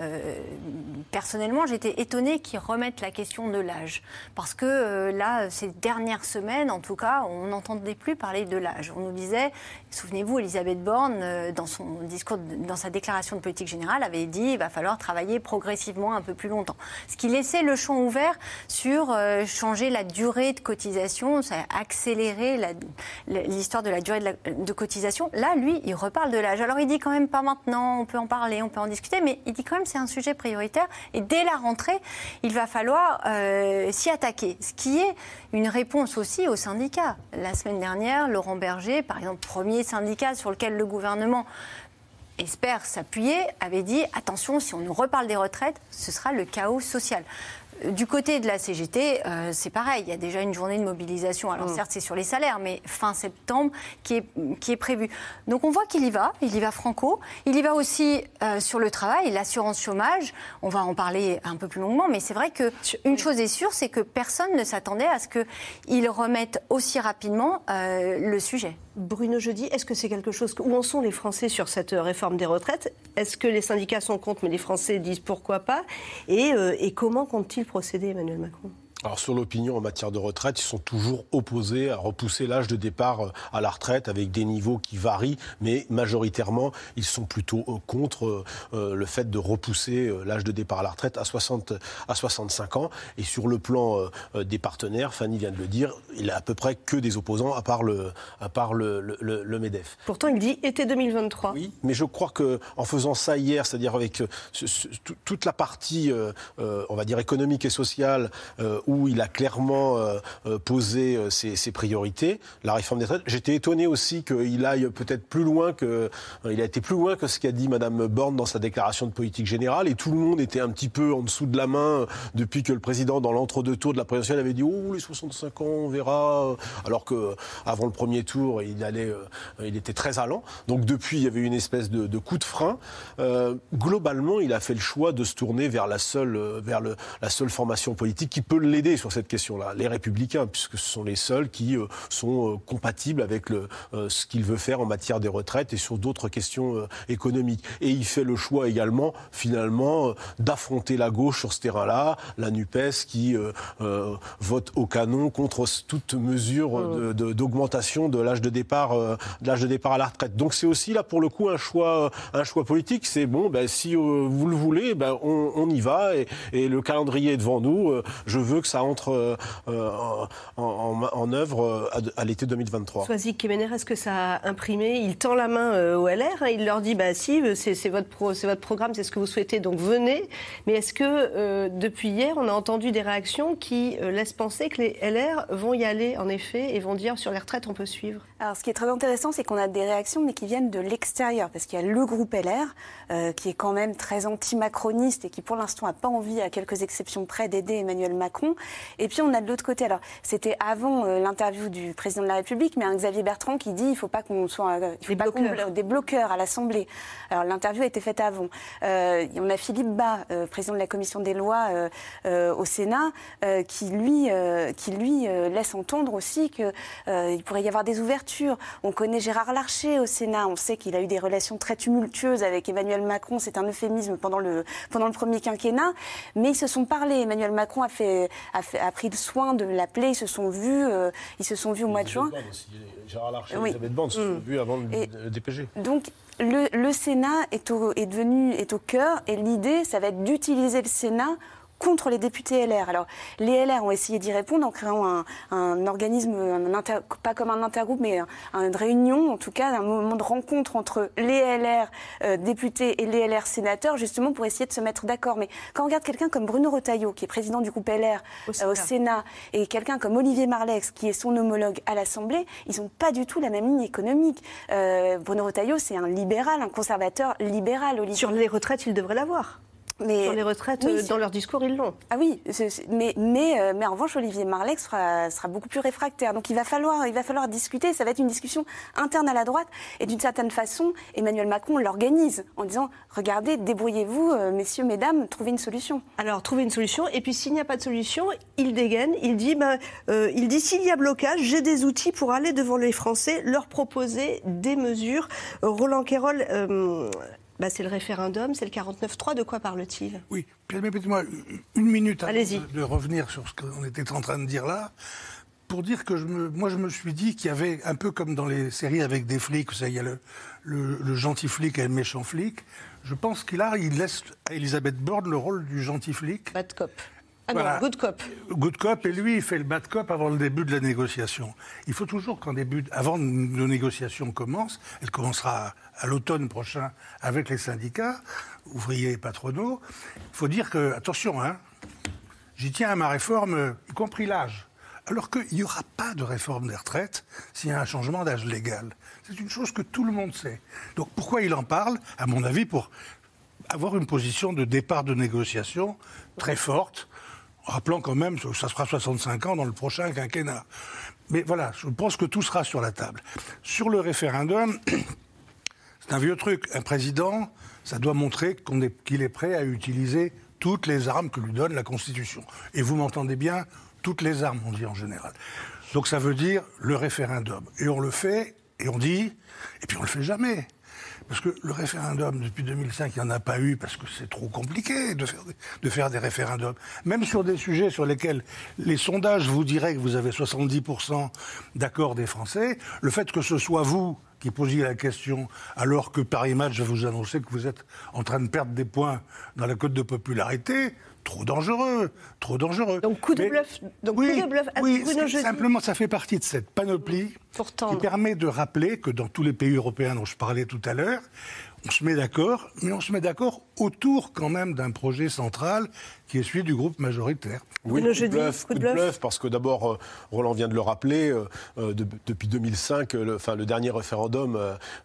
personnellement, j'étais étonnée qu'il remette la question de l'âge. Parce que là, ces dernières semaines, en tout cas, on n'entendait plus parler de l'âge. On nous disait, souvenez-vous, Elisabeth Borne, dans son discours, dans sa déclaration de politique générale, avait dit il va falloir travailler progressivement un peu plus longtemps. Ce qui laissait le champ ouvert sur changer la durée de cotisation, ça a accéléré l'histoire de la durée de, cotisation. Là, lui, il reparle de l'âge. Alors il dit quand même pas maintenant, on peut en parler, on peut en discuter, mais il dit quand même c'est un sujet prioritaire et dès la rentrée, il va falloir euh, s'y attaquer. Ce qui est une réponse aussi aux syndicats. La semaine dernière, Laurent Berger, par exemple, premier syndicat sur lequel le gouvernement espère s'appuyer, avait dit attention, si on nous reparle des retraites, ce sera le chaos social. Du côté de la CGT, euh, c'est pareil. Il y a déjà une journée de mobilisation. Alors, mm. certes, c'est sur les salaires, mais fin septembre qui est, qui est prévu. Donc, on voit qu'il y va. Il y va franco. Il y va aussi euh, sur le travail, l'assurance chômage. On va en parler un peu plus longuement, mais c'est vrai qu'une chose est sûre, c'est que personne ne s'attendait à ce qu'il remette aussi rapidement euh, le sujet. Bruno Jeudi, est-ce que c'est quelque chose où en sont les Français sur cette réforme des retraites? Est-ce que les syndicats sont contre, mais les Français disent pourquoi pas? Et, et comment compte-t-il procéder, Emmanuel Macron? Alors sur l'opinion en matière de retraite, ils sont toujours opposés à repousser l'âge de départ euh, à la retraite avec des niveaux qui varient, mais majoritairement, ils sont plutôt euh, contre euh, le fait de repousser l'âge de départ à la retraite à, 60, à 65 ans. Et sur le plan des partenaires, Fanny vient de le dire, il a à peu près que des opposants à part le, à part le, le, MEDEF. Pourtant, il dit été 2023. Oui, mais je crois qu'en faisant ça hier, c'est-à-dire avec toute la partie, on va dire, économique et sociale, où il a clairement euh, euh, posé euh, ses, priorités, la réforme des retraites. J'étais étonné aussi qu'il aille peut-être plus loin que, il a été plus loin que ce qu'a dit Madame Borne dans sa déclaration de politique générale, et tout le monde était un petit peu en dessous de la main depuis que le président, dans l'entre-deux tours de la présidentielle, avait dit oh les 65 ans, on verra, alors que avant le premier tour, il allait, il était très allant. Donc depuis, il y avait une espèce de, coup de frein. globalement, il a fait le choix de se tourner vers la seule, vers la seule formation politique qui peut sur cette question-là, les républicains, puisque ce sont les seuls qui euh, sont euh, compatibles avec le, euh, ce qu'il veut faire en matière des retraites et sur d'autres questions économiques. Et il fait le choix également, finalement, d'affronter la gauche sur ce terrain-là, la NUPES qui vote au canon contre toute mesure d'augmentation de, l'âge de départ, de de départ à la retraite. Donc c'est aussi là pour le coup un choix, un choix politique. C'est bon, ben, si vous le voulez, ben, on, y va et, et, le calendrier est devant nous. je veux que ça entre euh, euh, en, œuvre euh, à, l'été 2023. Soisy Kemener, est-ce que ça a imprimé? Il tend la main au LR, hein, il leur dit bah si, c'est votre programme, c'est ce que vous souhaitez, donc venez. Mais est-ce que depuis hier, on a entendu des réactions qui laissent penser que les LR vont y aller en effet et vont dire sur les retraites on peut suivre? Alors ce qui est très intéressant, c'est qu'on a des réactions mais qui viennent de l'extérieur, parce qu'il y a le groupe LR qui est quand même très anti-macroniste et qui pour l'instant n'a pas envie, à quelques exceptions près, d'aider Emmanuel Macron. Et puis on a de l'autre côté, alors c'était avant euh, l'interview du président de la République, mais un Xavier Bertrand qui dit il ne faut pas qu'on soit euh, il faut des, pas bloqueurs. des bloqueurs à l'Assemblée. Alors l'interview a été faite avant. Euh, on a Philippe Bas, président de la commission des lois au Sénat, qui lui, qui lui laisse entendre aussi qu'il pourrait y avoir des ouvertures. On connaît Gérard Larcher au Sénat, on sait qu'il a eu des relations très tumultueuses avec Emmanuel Macron, c'est un euphémisme pendant le, pendant le premier quinquennat, mais ils se sont parlé. Emmanuel Macron a fait, a, pris le soin de l'appeler. Ils se sont vus, euh, ils se sont vus au mois de juin. Gérard Larcher et Elisabeth Borne se sont mm. vus avant le, DPG. Donc le, Sénat est, au, est devenu est au cœur et l'idée, ça va être d'utiliser le Sénat contre les députés LR. Alors, les LR ont essayé d'y répondre en créant un, organisme, pas comme un intergroupe, mais une réunion, en tout cas, un moment de rencontre entre les LR euh, députés et les LR sénateurs, justement pour essayer de se mettre d'accord. Mais quand on regarde quelqu'un comme Bruno Retailleau, qui est président du groupe LR au, Sénat, et quelqu'un comme Olivier Marlex, qui est son homologue à l'Assemblée, ils n'ont pas du tout la même ligne économique. Euh, Bruno Retailleau, c'est un libéral, un conservateur libéral. Sur les retraites, il devrait l'avoir. Mais, Sur les retraites, euh, dans leur discours, ils l'ont. Ah oui, mais, mais, euh, mais en revanche, Olivier Marleix sera, sera, beaucoup plus réfractaire. Donc il va, falloir, il va falloir discuter. Ça va être une discussion interne à la droite. Et d'une certaine façon, Emmanuel Macron l'organise en disant regardez, débrouillez-vous, euh, messieurs, mesdames, trouvez une solution. Alors, trouvez une solution. Et puis s'il n'y a pas de solution, il dégaine. Il dit ben, il dit s'il y a blocage, j'ai des outils pour aller devant les Français, leur proposer des mesures. Roland Quérol bah, c'est le référendum, c'est le 49-3. De quoi parle-t-il? Oui, permettez-moi une minute de, revenir sur ce qu'on était en train de dire là. Pour dire que je me, moi, je me suis dit qu'il y avait un peu comme dans les séries avec des flics, il y a le, le, gentil flic et le méchant flic. Je pense qu'il a, il laisse à Elisabeth Borne le rôle du gentil flic. Bad cop. Ah non, good cop. Good cop, et lui, il fait le bad cop avant le début de la négociation. Il faut toujours qu'en début, avant nos négociations commencent, elle commencera à l'automne prochain avec les syndicats, ouvriers et patronaux, il faut dire que, attention, hein, j'y tiens à ma réforme, y compris l'âge. Alors qu'il n'y aura pas de réforme des retraites s'il y a un changement d'âge légal. C'est une chose que tout le monde sait. Donc pourquoi il en parle? À mon avis, pour avoir une position de départ de négociation très forte, rappelant quand même que ça sera 65 ans dans le prochain quinquennat. Mais voilà, je pense que tout sera sur la table. Sur le référendum, c'est un vieux truc. Un président, ça doit montrer qu'il est, prêt à utiliser toutes les armes que lui donne la Constitution. Et vous m'entendez bien, toutes les armes, on dit en général. Donc ça veut dire le référendum. Et on le fait, et on dit, et puis on le fait jamais. Parce que le référendum, depuis 2005, il n'y en a pas eu parce que c'est trop compliqué de faire, de faire des référendums. Même sur des sujets sur lesquels les sondages vous diraient que vous avez 70% d'accord des Français, le fait que ce soit vous qui posiez la question alors que Paris Match va vous annoncer que vous êtes en train de perdre des points dans la cote de popularité, trop dangereux, trop dangereux. Donc coup de bluff. Donc oui, coup de bluff. Oui, simplement, ça fait partie de cette panoplie qui permet de rappeler que dans tous les pays européens dont je parlais tout à l'heure, on se met d'accord, mais on se met d'accord autour quand même d'un projet central qui est celui du groupe majoritaire. Oui, coup de, bluff, coup de bluff, parce que d'abord, euh, Roland vient de le rappeler, euh, euh, depuis 2005, le, enfin, le dernier référendum,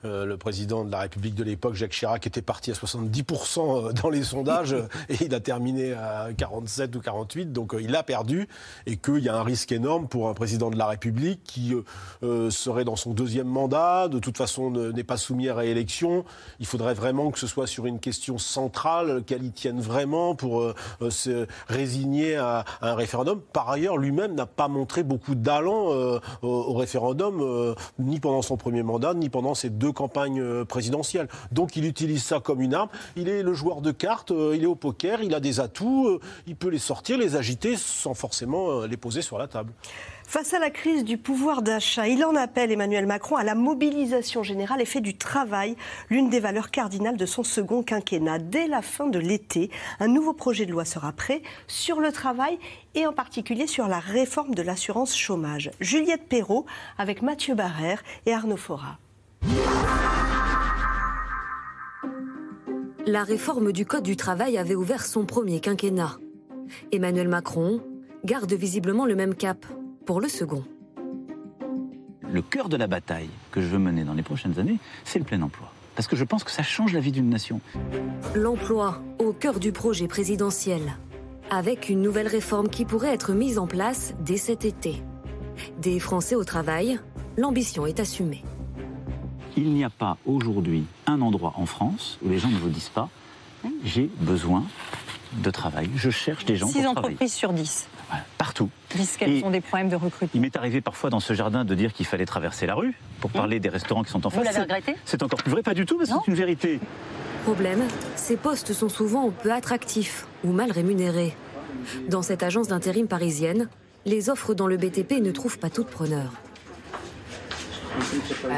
le président de la République de l'époque, Jacques Chirac, était parti à 70% dans les sondages et il a terminé à 47 ou 48, donc il a perdu et qu'il y a un risque énorme pour un président de la République qui serait dans son deuxième mandat, de toute façon n'est pas soumis à réélection. Il faudrait vraiment que ce soit sur une question centrale, qu'elle y tienne vraiment pour se résigner à, un référendum. Par ailleurs, lui-même n'a pas montré beaucoup d'allant euh, au, référendum, euh, ni pendant son premier mandat, ni pendant ses deux campagnes euh, présidentielles. Donc il utilise ça comme une arme. Il est le joueur de cartes, il est au poker, il a des atouts, il peut les sortir, les agiter sans forcément les poser sur la table. Face à la crise du pouvoir d'achat, il en appelle Emmanuel Macron à la mobilisation générale et fait du travail l'une des valeurs cardinales de son second quinquennat. Dès la fin de l'été, un nouveau projet de loi sera prêt sur le travail et en particulier sur la réforme de l'assurance chômage. Juliette Perrault avec Mathieu Barrère et Arnaud Fora. La réforme du Code du travail avait ouvert son premier quinquennat. Emmanuel Macron garde visiblement le même cap pour le second. Le cœur de la bataille que je veux mener dans les prochaines années, c'est le plein emploi. Parce que je pense que ça change la vie d'une nation. L'emploi au cœur du projet présidentiel. Avec une nouvelle réforme qui pourrait être mise en place dès cet été. Des Français au travail, l'ambition est assumée. Il n'y a pas aujourd'hui un endroit en France où les gens ne vous disent pas j'ai besoin de travail, je cherche des gens pour travailler. 6 entreprises sur 10 partout. Disent qu'elles ont des problèmes de recrutement. Il m'est arrivé parfois dans ce jardin de dire qu'il fallait traverser la rue pour mmh. parler des restaurants qui sont en face. Vous l'avez regretté? C'est encore plus vrai, pas du tout, mais c'est une vérité. Problème, ces postes sont souvent peu attractifs ou mal rémunérés. Dans cette agence d'intérim parisienne, les offres dans le BTP ne trouvent pas toutes preneurs.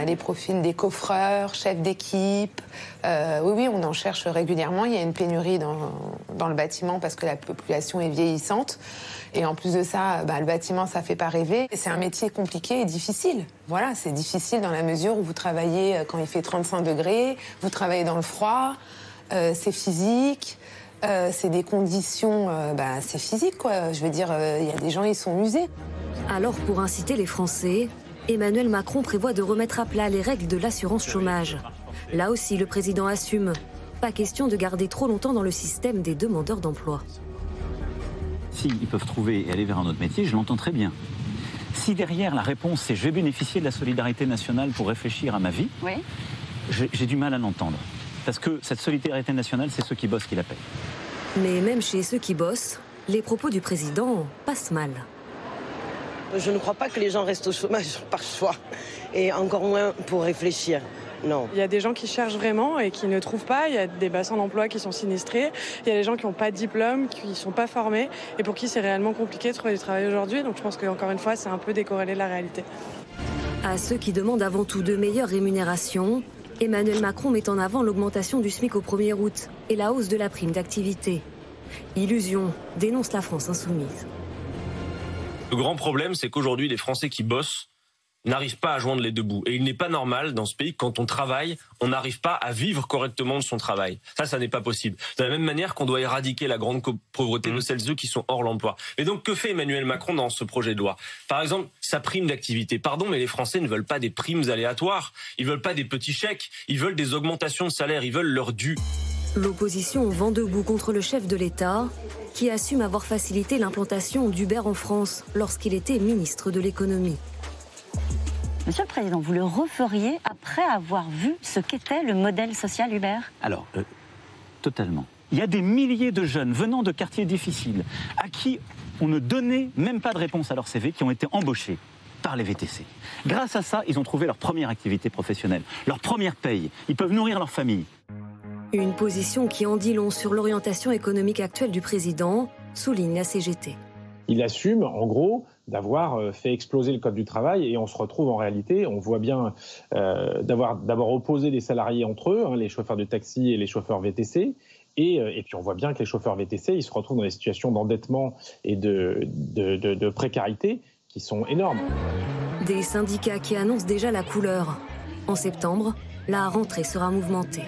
Les profils des coffreurs, chefs d'équipe. Euh, oui, oui, on en cherche régulièrement. Il y a une pénurie dans, dans le bâtiment parce que la population est vieillissante. Et en plus de ça, bah, le bâtiment, ça fait pas rêver. C'est un métier compliqué et difficile. Voilà, c'est difficile dans la mesure où vous travaillez euh, quand il fait 35 degrés, vous travaillez dans le froid, euh, c'est physique. Euh, c'est des conditions, bah, c'est physique quoi. Je veux dire, il y a des gens, ils sont usés. Alors, pour inciter les Français, Emmanuel Macron prévoit de remettre à plat les règles de l'assurance chômage. Là aussi, le président assume. pas question de garder trop longtemps dans le système des demandeurs d'emploi. S'ils peuvent trouver et aller vers un autre métier, je l'entends très bien. Si derrière la réponse c'est je vais bénéficier de la solidarité nationale pour réfléchir à ma vie, Oui. j'ai j'ai du mal à l'entendre. Parce que cette solidarité nationale, c'est ceux qui bossent qui la payent. Mais même chez ceux qui bossent, les propos du président passent mal. Je ne crois pas que les gens restent au chômage par choix, et encore moins pour réfléchir. Non. Il y a des gens qui cherchent vraiment et qui ne trouvent pas. Il y a des bassins d'emploi qui sont sinistrés. Il y a des gens qui n'ont pas de diplôme, qui ne sont pas formés et pour qui c'est réellement compliqué de trouver du travail aujourd'hui. Donc je pense qu'encore une fois, c'est un peu décorrélé de la réalité. À ceux qui demandent avant tout de meilleures rémunérations, Emmanuel Macron met en avant l'augmentation du SMIC au 1er août et la hausse de la prime d'activité. Illusion, dénonce la France insoumise. Le grand problème, c'est qu'aujourd'hui, les Français qui bossent n'arrivent pas à joindre les deux bouts. Et il n'est pas normal dans ce pays, quand on travaille, on n'arrive pas à vivre correctement de son travail. Ça, ça n'est pas possible. De la même manière qu'on doit éradiquer la grande pauvreté de celles et ceux qui sont hors l'emploi. Et donc, que fait Emmanuel Macron dans ce projet de loi? Par exemple, sa prime d'activité. Pardon, mais les Français ne veulent pas des primes aléatoires. Ils veulent pas des petits chèques. Ils veulent des augmentations de salaire. Ils veulent leur dû. L'opposition vend debout contre le chef de l'État, qui assume avoir facilité l'implantation d'Uber en France lorsqu'il était ministre de l'économie. Monsieur le Président, vous le referiez après avoir vu ce qu'était le modèle social Uber Alors, euh, totalement. Il y a des milliers de jeunes venant de quartiers difficiles à qui on ne donnait même pas de réponse à leur CV qui ont été embauchés par les VTC. Grâce à ça, ils ont trouvé leur première activité professionnelle, leur première paye. Ils peuvent nourrir leur famille. Une position qui en dit long sur l'orientation économique actuelle du président, souligne la CGT. Il assume, en gros, d'avoir euh, fait exploser le code du travail et on se retrouve en réalité, on voit bien euh, d'avoir opposé les salariés entre eux, hein, les chauffeurs de taxi et les chauffeurs VTC. Et, euh, et puis on voit bien que les chauffeurs VTC, ils se retrouvent dans des situations d'endettement et de- de précarité qui sont énormes. Des syndicats qui annoncent déjà la couleur. En septembre, la rentrée sera mouvementée.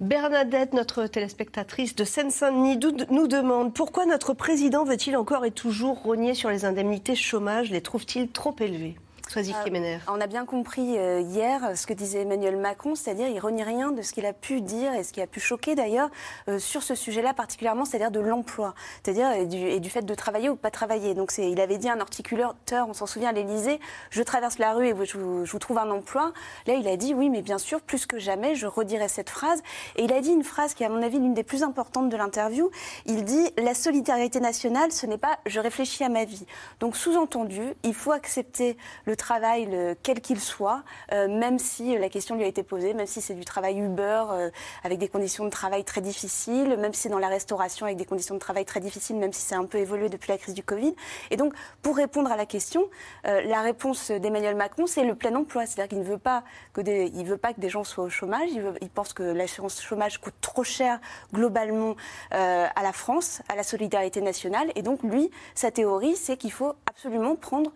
Bernadette, notre téléspectatrice de Seine-Saint-Denis, nous demande pourquoi notre président veut-il encore et toujours rogner sur les indemnités chômage? Les trouve-t-il trop élevées? Sois-y, Kemener. On a bien compris euh, hier ce que disait Emmanuel Macron, c'est-à-dire il renie rien de ce qu'il a pu dire et ce qui a pu choquer d'ailleurs euh, sur ce sujet-là particulièrement, c'est-à-dire de l'emploi, c'est-à-dire et du, et du fait de travailler ou pas travailler. Donc il avait dit à un articulateur, on s'en souvient à l'Élysée, je traverse la rue et je, vous- je vous trouve un emploi. Là il a dit oui, mais bien sûr, plus que jamais, je redirai cette phrase. Et il a dit une phrase qui est à mon avis l'une des plus importantes de l'interview. Il dit la solidarité nationale, ce n'est pas je réfléchis à ma vie. Donc sous-entendu, il faut accepter le travail, le- quel qu'il soit, euh, même si la question lui a été posée, même si c'est du travail Uber euh, avec des conditions de travail très difficiles, même si c'est dans la restauration avec des conditions de travail très difficiles, même si c'est un peu évolué depuis la crise du Covid. Et donc, pour répondre à la question, euh, la réponse d'Emmanuel Macron, c'est le plein emploi. C'est-à-dire qu'il ne veut pas que des, veut pas que des gens soient au chômage. Il, pense que l'assurance chômage coûte trop cher globalement euh, à la France, à la solidarité nationale. Et donc, lui, sa théorie, c'est qu'il faut absolument prendre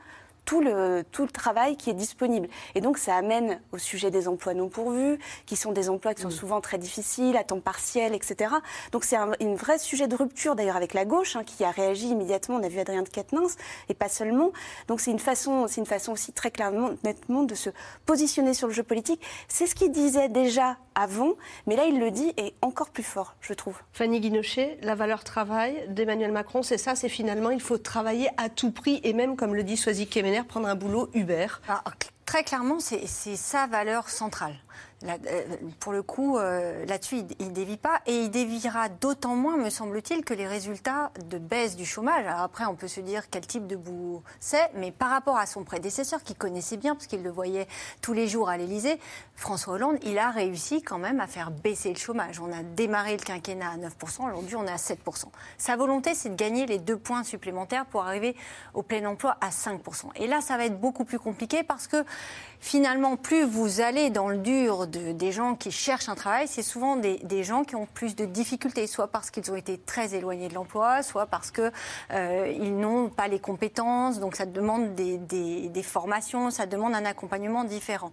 tout le, tout le travail qui est disponible. Et donc, ça amène au sujet des emplois non pourvus, qui sont des emplois qui sont souvent très difficiles, à temps partiel, etc. Donc, c'est un une vrai sujet de rupture, d'ailleurs, avec la gauche, hein, qui a réagi immédiatement. On a vu Adrien de Quatennens, et pas seulement. Donc, c'est une façon, c'est une façon aussi très clairement, nettement, de se positionner sur le jeu politique. C'est ce qu'il disait déjà avant, mais là, il le dit, et encore plus fort, je trouve. Fanny Guinochet, la valeur travail d'Emmanuel Macron, c'est ça, c'est finalement il faut travailler à tout prix et même, comme le dit Soisy Kemener, prendre un boulot Uber. Ah, Très clairement, c'est c'est sa valeur centrale. Euh, pour le coup, euh, là-dessus, il ne dévie pas. Et il déviera d'autant moins, me semble-t-il, que les résultats de baisse du chômage. Alors après, on peut se dire quel type de bout c'est, mais par rapport à son prédécesseur, qui connaissait bien, parce qu'il le voyait tous les jours à l'Élysée, François Hollande, il a réussi quand même à faire baisser le chômage. On a démarré le quinquennat à 9%, aujourd'hui on est à 7%. Sa volonté, c'est de gagner les deux points supplémentaires pour arriver au plein emploi à 5%. Et là, ça va être beaucoup plus compliqué parce que finalement, plus vous allez dans le dur de, des gens qui cherchent un travail, c'est souvent des, gens qui ont plus de difficultés, soit parce qu'ils ont été très éloignés de l'emploi, soit parce qu'ils ils n'ont pas les compétences, donc ça demande des formations, ça demande un accompagnement différent.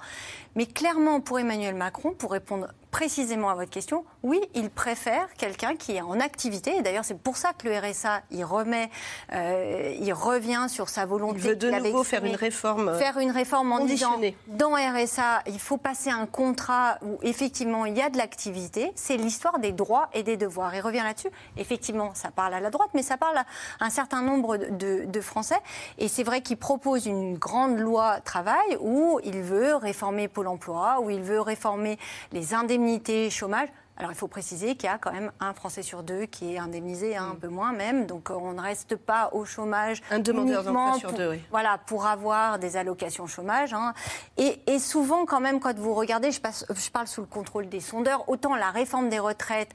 Mais clairement, pour Emmanuel Macron, pour répondre précisément à votre question, oui, il préfère quelqu'un qui est en activité. Et d'ailleurs, c'est pour ça que le RSA, il remet, euh, il revient sur sa volonté. Il veut de nouveau faire une réforme, euh, Faire une réforme en disant dans RSA, il faut passer un contrat contrat où effectivement il y a de l'activité, c'est l'histoire des droits et des devoirs. Il revient là-dessus. Effectivement, ça parle à la droite, mais ça parle à un certain nombre de, de Français. Et c'est vrai qu'il propose une grande loi travail où il veut réformer Pôle emploi, où il veut réformer les indemnités chômage. Alors il faut préciser qu'il y a quand même un Français sur deux qui est indemnisé, hein, un peu moins même. Donc on ne reste pas au chômage. Un demandeur d'emploi sur deux, oui. Voilà, pour avoir des allocations chômage. Hein. Et, et, souvent quand même, quand vous regardez, je, passe, je, parle sous le contrôle des sondeurs, autant la réforme des retraites,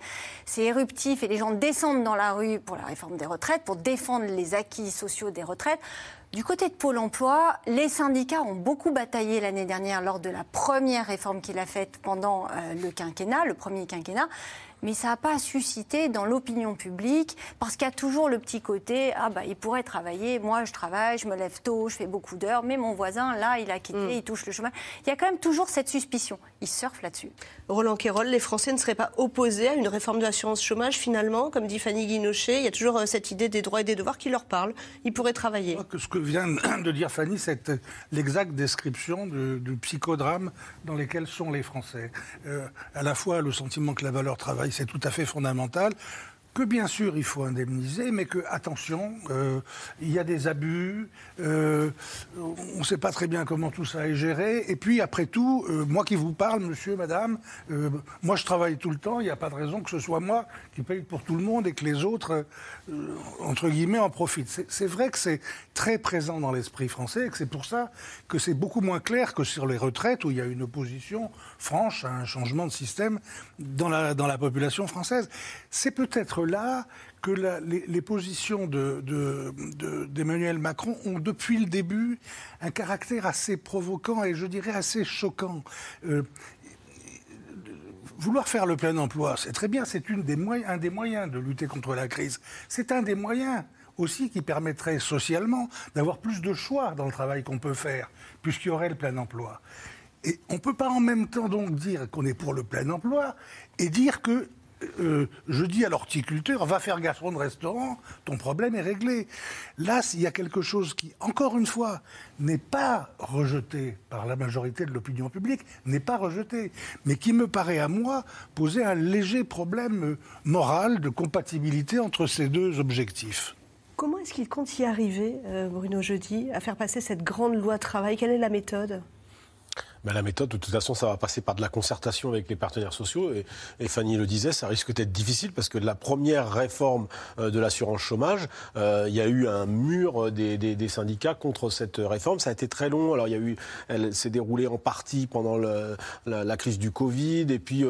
c'est éruptif et les gens descendent dans la rue pour la réforme des retraites, pour défendre les acquis sociaux des retraites. Du côté de Pôle emploi, les syndicats ont beaucoup bataillé l'année dernière lors de la première réforme qu'il a faite pendant euh, le quinquennat, le premier quinquennat mais ça n'a pas suscité dans l'opinion publique, parce qu'il y a toujours le petit côté, ah bah il pourrait travailler, moi je travaille, je me lève tôt, je fais beaucoup d'heures, mais mon voisin, là, il a quitté, mm. il touche le chemin. Il y a quand même toujours cette suspicion. Ils surfent là-dessus. Roland Quérol, les Français ne seraient pas opposés à une réforme de l'assurance chômage, finalement, comme dit Fanny Guinochet, il y a toujours euh, cette idée des droits et des devoirs qui leur parlent. Ils pourraient travailler. Que ce que vient de dire Fanny, c'est l'exacte description du psychodrame dans lesquels sont les Français. Euh, à la fois le sentiment que la valeur travail c'est tout à fait fondamental que bien sûr il faut indemniser, mais que, attention, euh, il y a des abus, euh, on ne sait pas très bien comment tout ça est géré, et puis après tout, euh, moi qui vous parle, monsieur, madame, moi je travaille tout le temps, il n'y a pas de raison que ce soit moi qui paye pour tout le monde et que les autres, entre guillemets, en profitent. C'est vrai que c'est très présent dans l'esprit français, et que c'est pour ça que c'est beaucoup moins clair que sur les retraites, où il y a une opposition franche à un changement de système dans la, dans la population française. C'est peut-être là que les, positions d'Emmanuel Macron ont depuis le début un caractère assez provoquant et je dirais assez choquant. Euh, vouloir faire le plein emploi, c'est très bien, c'est un des moyens de lutter contre la crise. C'est un des moyens aussi qui permettrait socialement d'avoir plus de choix dans le travail qu'on peut faire, puisqu'il y aurait le plein emploi. Et on ne peut pas en même temps donc dire qu'on est pour le plein emploi et dire que euh, je dis à l'horticulteur, va faire garçon de restaurant, ton problème est réglé. Là, s'il y a quelque chose qui, encore une fois, n'est pas rejeté par la majorité de l'opinion publique, n'est pas rejeté, mais qui me paraît à moi poser un léger problème moral de compatibilité entre ces deux objectifs. Comment est-ce qu'il compte y arriver, euh, Bruno Jeudi, à faire passer cette grande loi travail? Quelle est la méthode? La méthode, de toute façon, ça va passer par de la concertation avec les partenaires sociaux. Et, Fanny le disait, ça risque d'être difficile parce que la première réforme euh, de l'assurance chômage, euh, il y a eu un mur des, syndicats contre cette réforme. Ça a été très long. Alors, il y a eu, elle s'est déroulée en partie pendant la, crise du Covid. Et puis,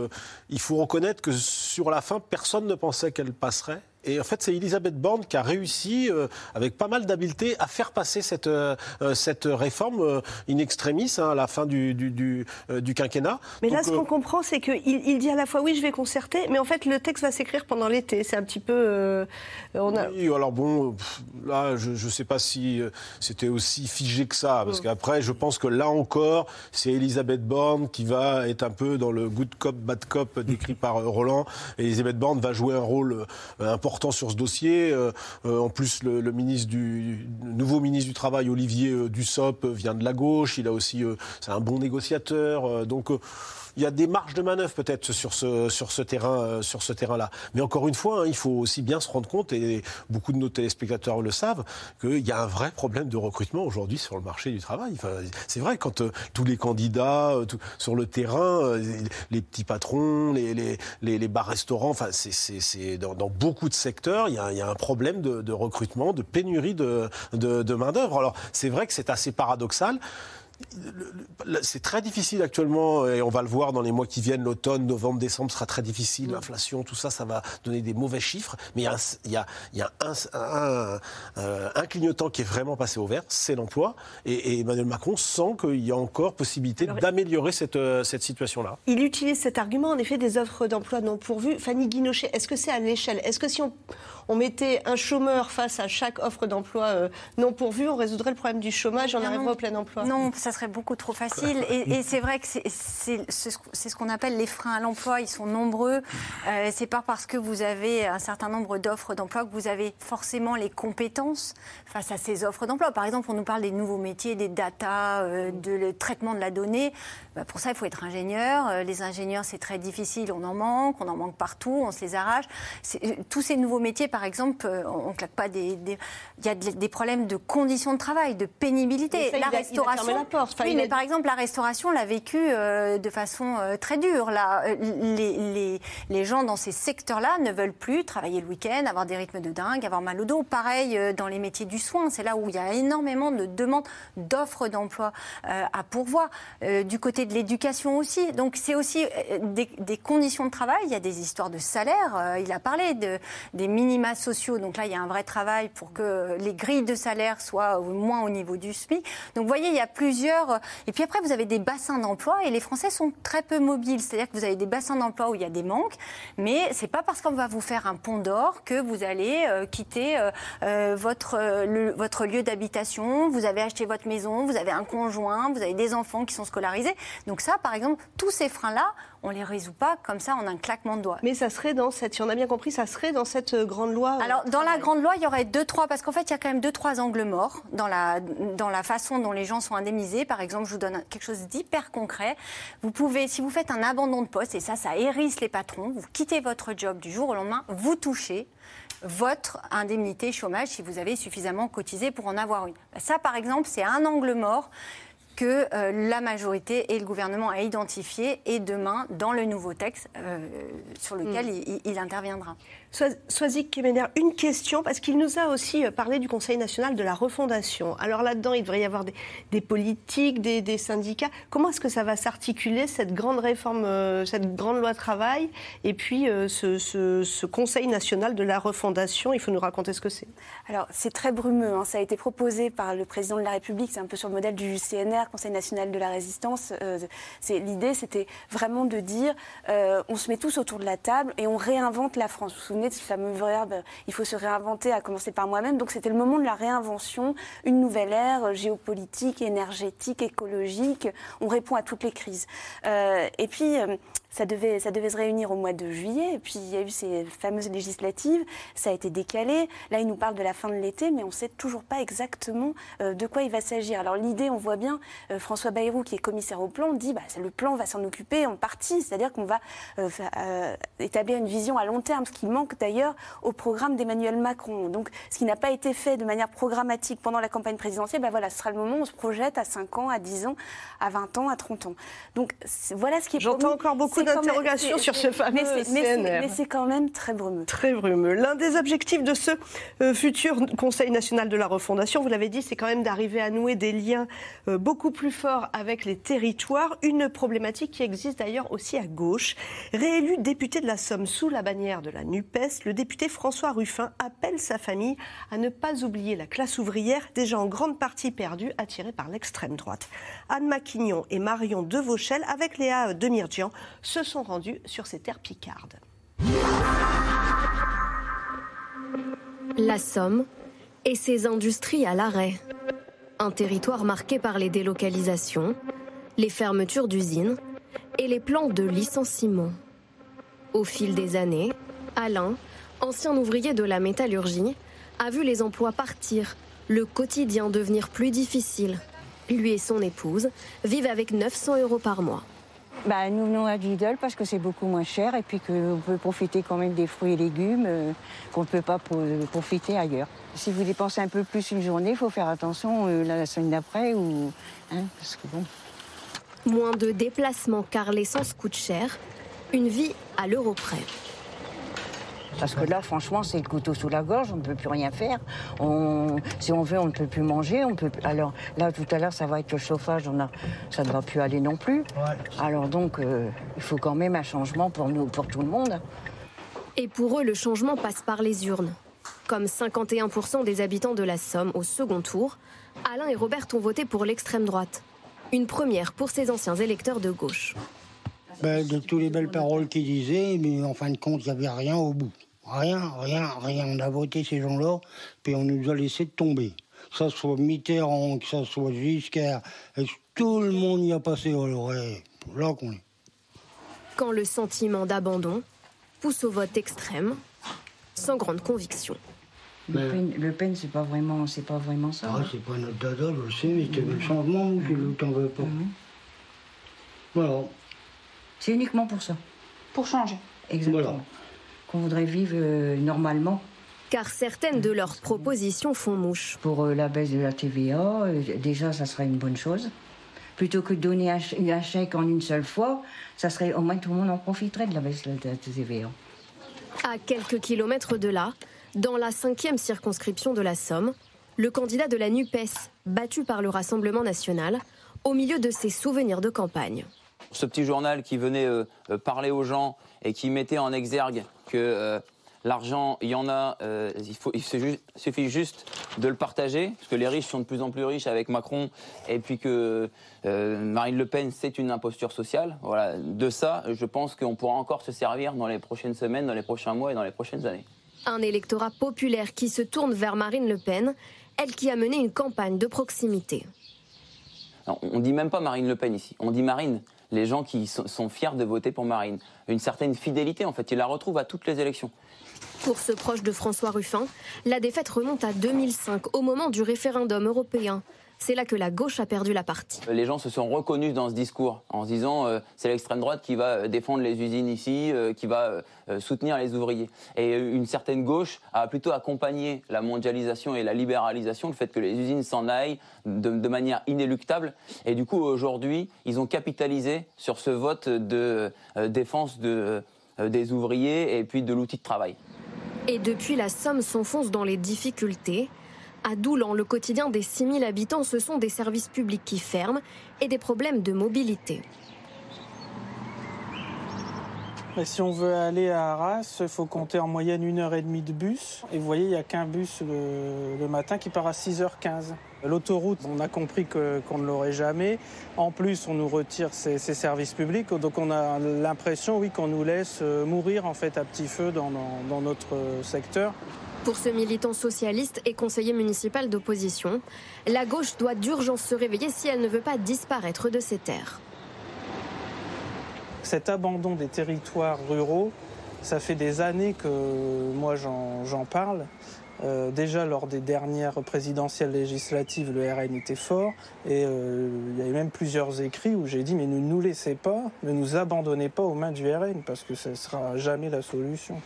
il faut reconnaître que sur la fin, personne ne pensait qu'elle passerait. Et en fait, c'est Elisabeth Borne qui a réussi, euh, avec pas mal d'habileté, à faire passer cette, euh, euh, cette réforme in extremis hein, à la fin du, du, du, quinquennat. Mais là, ce qu'on comprend, c'est qu'il il dit à la fois oui, je vais concerter, mais en fait, le texte va s'écrire pendant l'été. C'est un petit peu. on a... Oui, alors bon, là, je ne sais pas si c'était aussi figé que ça, parce mm. qu'après, je pense que là encore, c'est Elisabeth Borne qui va être un peu dans le good cop, bad cop décrit par Roland. Et Elisabeth Borne va jouer un rôle important sur ce dossier. Euh, euh, en plus, le, ministre du, nouveau ministre du Travail, Olivier euh, Dussopt, vient de la gauche. Il a aussi, c'est un bon négociateur. donc il y a des marges de manœuvre peut-être sur ce, euh, terrain-là. Mais encore une fois, hein, il faut aussi bien se rendre compte, et beaucoup de nos téléspectateurs le savent, qu'il y a un vrai problème de recrutement aujourd'hui sur le marché du travail. C'est vrai, quand euh, tous les candidats euh, sur le terrain, les petits patrons, les, bars-restaurants, enfin, c'est dans, dans, beaucoup de secteurs, il y a, un problème de, recrutement, de pénurie de, de, de main-d'œuvre. Alors, c'est vrai que c'est assez paradoxal c'est très difficile actuellement, et on va le voir dans les mois qui viennent, l'automne, novembre, décembre sera très difficile, l'inflation, tout ça, ça va donner des mauvais chiffres, mais il y a, un, un, clignotant qui est vraiment passé au vert, c'est l'emploi, et, Emmanuel Macron sent qu'il y a encore possibilité d'améliorer cette, euh, cette situation-là. Il utilise cet argument, en effet, des offres d'emploi non pourvues. Fanny Guinochet, est-ce que c'est à l'échelle? Est-ce que si on, on, mettait un chômeur face à chaque offre d'emploi euh, non pourvue, on résoudrait le problème du chômage et on arriverait au plein emploi? Non, ça serait beaucoup trop facile. Et, c'est vrai que c'est ce qu'on appelle les freins à l'emploi. Ils sont nombreux. Euh, c'est pas parce que vous avez un certain nombre d'offres d'emploi que vous avez forcément les compétences face à ces offres d'emploi. Par exemple, on nous parle des nouveaux métiers, des data, euh, de traitement de la donnée. Bah, pour ça, il faut être ingénieur. Euh, les ingénieurs, c'est très difficile. On en manque, on en manque partout, on se les arrache. Euh, tous ces nouveaux métiers, par exemple, on ne claque pas des. Il y a des problèmes de conditions de travail, de pénibilité. la restauration. La porte. oui, mais par exemple, la restauration l'a vécu de façon très dure. Là, les, les, les gens dans ces secteurs-là ne veulent plus travailler le week-end, avoir des rythmes de dingue, avoir mal au dos. Pareil dans les métiers du soin, c'est là où il y a énormément de demandes d'offres d'emploi à pourvoir. du côté de l'éducation aussi. Donc c'est aussi euh, des, conditions de travail. Il y a des histoires de salaire. Euh, il a parlé de, des minima sociaux. Donc là, il y a un vrai travail pour que les grilles de salaire soient au moins au niveau du SMIC. Donc vous voyez, il y a plusieurs. Et puis après, vous avez des bassins d'emploi et les Français sont très peu mobiles. C'est-à-dire que vous avez des bassins d'emploi où il y a des manques, mais c'est pas parce qu'on va vous faire un pont d'or que vous allez euh, quitter votre, votre lieu d'habitation. Vous avez acheté votre maison, vous avez un conjoint, vous avez des enfants qui sont scolarisés. Donc ça, par exemple, tous ces freins-là, on les résout pas comme ça en un claquement de doigts. Mais ça serait dans cette, si on a bien compris, ça serait dans cette euh, grande loi. Euh, Alors dans la grande loi, il y aurait deux trois parce qu'en fait il y a quand même deux trois angles morts dans la dans la façon dont les gens sont indemnisés. Par exemple, je vous donne quelque chose d'hyper concret. Vous pouvez, si vous faites un abandon de poste et ça, ça hérisse les patrons, vous quittez votre job du jour au lendemain, vous touchez votre indemnité chômage si vous avez suffisamment cotisé pour en avoir une. Ça, par exemple, c'est un angle mort que euh, la majorité et le gouvernement a identifié et demain, dans le nouveau texte euh, sur lequel mm. il, interviendra. Soazic Kemener, une question, parce qu'il nous a aussi euh, parlé du Conseil national de la refondation. Alors là-dedans, il devrait y avoir des, politiques, des, syndicats. Comment est-ce que ça va s'articuler, cette grande réforme, cette grande loi travail, et puis ce, Conseil national de la refondation? Il faut nous raconter ce que c'est. Alors, c'est très brumeux. Hein. Ça a été proposé par le président de la République, c'est un peu sur le modèle du CNR Conseil national de la résistance, euh, l'idée, c'était vraiment de dire, euh, on se met tous autour de la table et on réinvente la France. Vous vous souvenez de ce fameux verbe, il faut se réinventer, à commencer par moi-même. Donc c'était le moment de la réinvention, une nouvelle ère géopolitique, énergétique, écologique. On répond à toutes les crises. Euh, et puis ça devait, se réunir au mois de juillet, et puis il y a eu ces fameuses législatives, ça a été décalé. Là, il nous parle de la fin de l'été, mais on ne sait toujours pas exactement euh, de quoi il va s'agir. Alors l'idée, on voit bien, euh, François Bayrou, qui est commissaire au plan, dit bah, le plan va s'en occuper en partie, c'est-à-dire qu'on va euh, établir une vision à long terme, ce qui manque d'ailleurs au programme d'Emmanuel Macron. Donc ce qui n'a pas été fait de manière programmatique pendant la campagne présidentielle, bah, voilà, ce sera le moment où on se projette à 5 ans, à 10 ans, à 20 ans, à 30 ans. Donc voilà ce qui est... J'entends encore beaucoup d'interrogations sur ce fameux mais Mais c'est quand même très brumeux. Très brumeux. L'un des objectifs de ce euh, futur Conseil national de la refondation, vous l'avez dit, c'est quand même d'arriver à nouer des liens euh, beaucoup plus forts avec les territoires. Une problématique qui existe d'ailleurs aussi à gauche. Réélu député de la Somme sous la bannière de la NUPES, le député François Ruffin appelle sa famille à ne pas oublier la classe ouvrière, déjà en grande partie perdue, attirée par l'extrême droite. Anne Maquignon et Marion Devauchel, avec Léa Demirjian, se sont rendus sur ces terres picardes. La Somme et ses industries à l'arrêt. Un territoire marqué par les délocalisations, les fermetures d'usines et les plans de licenciement. Au fil des années, Alain, ancien ouvrier de la métallurgie, a vu les emplois partir, le quotidien devenir plus difficile. Lui et son épouse vivent avec 900 euros par mois. Bah, nous venons à Lidl parce que c'est beaucoup moins cher et puis qu'on peut profiter quand même des fruits et légumes euh, qu'on ne peut pas profiter ailleurs. Si vous dépensez un peu plus une journée, il faut faire attention euh, la semaine d'après ou. Hein, parce que bon. Moins de déplacements car l'essence coûte cher. Une vie à l'euro près. Parce que là, franchement, c'est le couteau sous la gorge, on ne peut plus rien faire. si on veut, on ne peut plus manger. On peut, alors là, tout à l'heure, ça va être le chauffage, on a, ça ne va plus aller non plus. Alors donc, euh, il faut quand même un changement pour nous, pour tout le monde. Et pour eux, le changement passe par les urnes. Comme 51% des habitants de la Somme au second tour, Alain et Robert ont voté pour l'extrême droite. Une première pour ces anciens électeurs de gauche. Ben, de toutes les belles paroles qu'ils disaient, mais en fin de compte, il n'y avait rien au bout. Rien, rien, rien. On a voté ces gens-là, puis on nous a laissé tomber. Que ce soit Mitterrand, que ce soit Giscard, Tout le monde y a passé l'oreille? Là qu'on est. Quand le sentiment d'abandon pousse au vote extrême, sans grande conviction. Le Pen, le Pen, c'est pas vraiment, c'est pas vraiment ça. Ah, c'est pas notre dada, je le sais, mais c'était le changement ou tu t'en veux pas. Voilà. C'est uniquement pour ça. Pour changer. Exactement. Qu'on voudrait vivre euh, normalement. Car certaines de leurs propositions font mouche. Pour euh, la baisse de la TVA, euh, déjà, ça serait une bonne chose. Plutôt que de donner un, ch- un chèque en une seule fois, ça serait au moins tout le monde en profiterait de la baisse de la TVA. À quelques kilomètres de là, dans la cinquième circonscription de la Somme, le candidat de la NUPES, battu par le Rassemblement national, au milieu de ses souvenirs de campagne. Ce petit journal qui venait euh, euh, parler aux gens et qui mettait en exergue que euh, l'argent, il y en a, euh, il, faut, il ju- suffit juste de le partager, parce que les riches sont de plus en plus riches avec Macron, et puis que Marine Le Pen, c'est une imposture sociale. Voilà. De ça, je pense qu'on pourra encore se servir dans les prochaines semaines, dans les prochains mois et dans les prochaines années. Un électorat populaire qui se tourne vers Marine Le Pen, elle qui a mené une campagne de proximité. Non, on dit même pas Marine Le Pen ici, on dit Marine. Les gens qui sont, fiers de voter pour Marine. Une certaine fidélité, en fait, ils la retrouvent à toutes les élections. Pour ce proche de François Ruffin, la défaite remonte à 2005, au moment du référendum européen. C'est là que la gauche a perdu la partie. Les gens se sont reconnus dans ce discours en se disant euh, c'est l'extrême droite qui va euh, défendre les usines ici, euh, qui va euh, soutenir les ouvriers. Et une certaine gauche a plutôt accompagné la mondialisation et la libéralisation, le fait que les usines s'en aillent de, de manière inéluctable. Et du coup, aujourd'hui, ils ont capitalisé sur ce vote de défense de, des ouvriers et puis de l'outil de travail. Et depuis, la Somme s'enfonce dans les difficultés. À Doulan, le quotidien des 6000 habitants, ce sont des services publics qui ferment et des problèmes de mobilité. Si on veut aller à Arras, il faut compter en moyenne une heure et demie de bus. Et vous voyez, il n'y a qu'un bus le, matin qui part à 6h15. L'autoroute, on a compris qu'on ne l'aurait jamais. En plus, on nous retire ces, ces services publics. Donc on a l'impression, oui, qu'on nous laisse euh, mourir en fait à petit feu dans notre euh, secteur. Pour ce militant socialiste et conseiller municipal d'opposition, la gauche doit d'urgence se réveiller si elle ne veut pas disparaître de ses terres. Cet abandon des territoires ruraux, ça fait des années que moi j'en parle. Euh, déjà lors des dernières présidentielles législatives, le RN était fort et euh, il y avait même plusieurs écrits où j'ai dit mais ne nous laissez pas, ne nous abandonnez pas aux mains du RN parce que ce ne sera jamais la solution.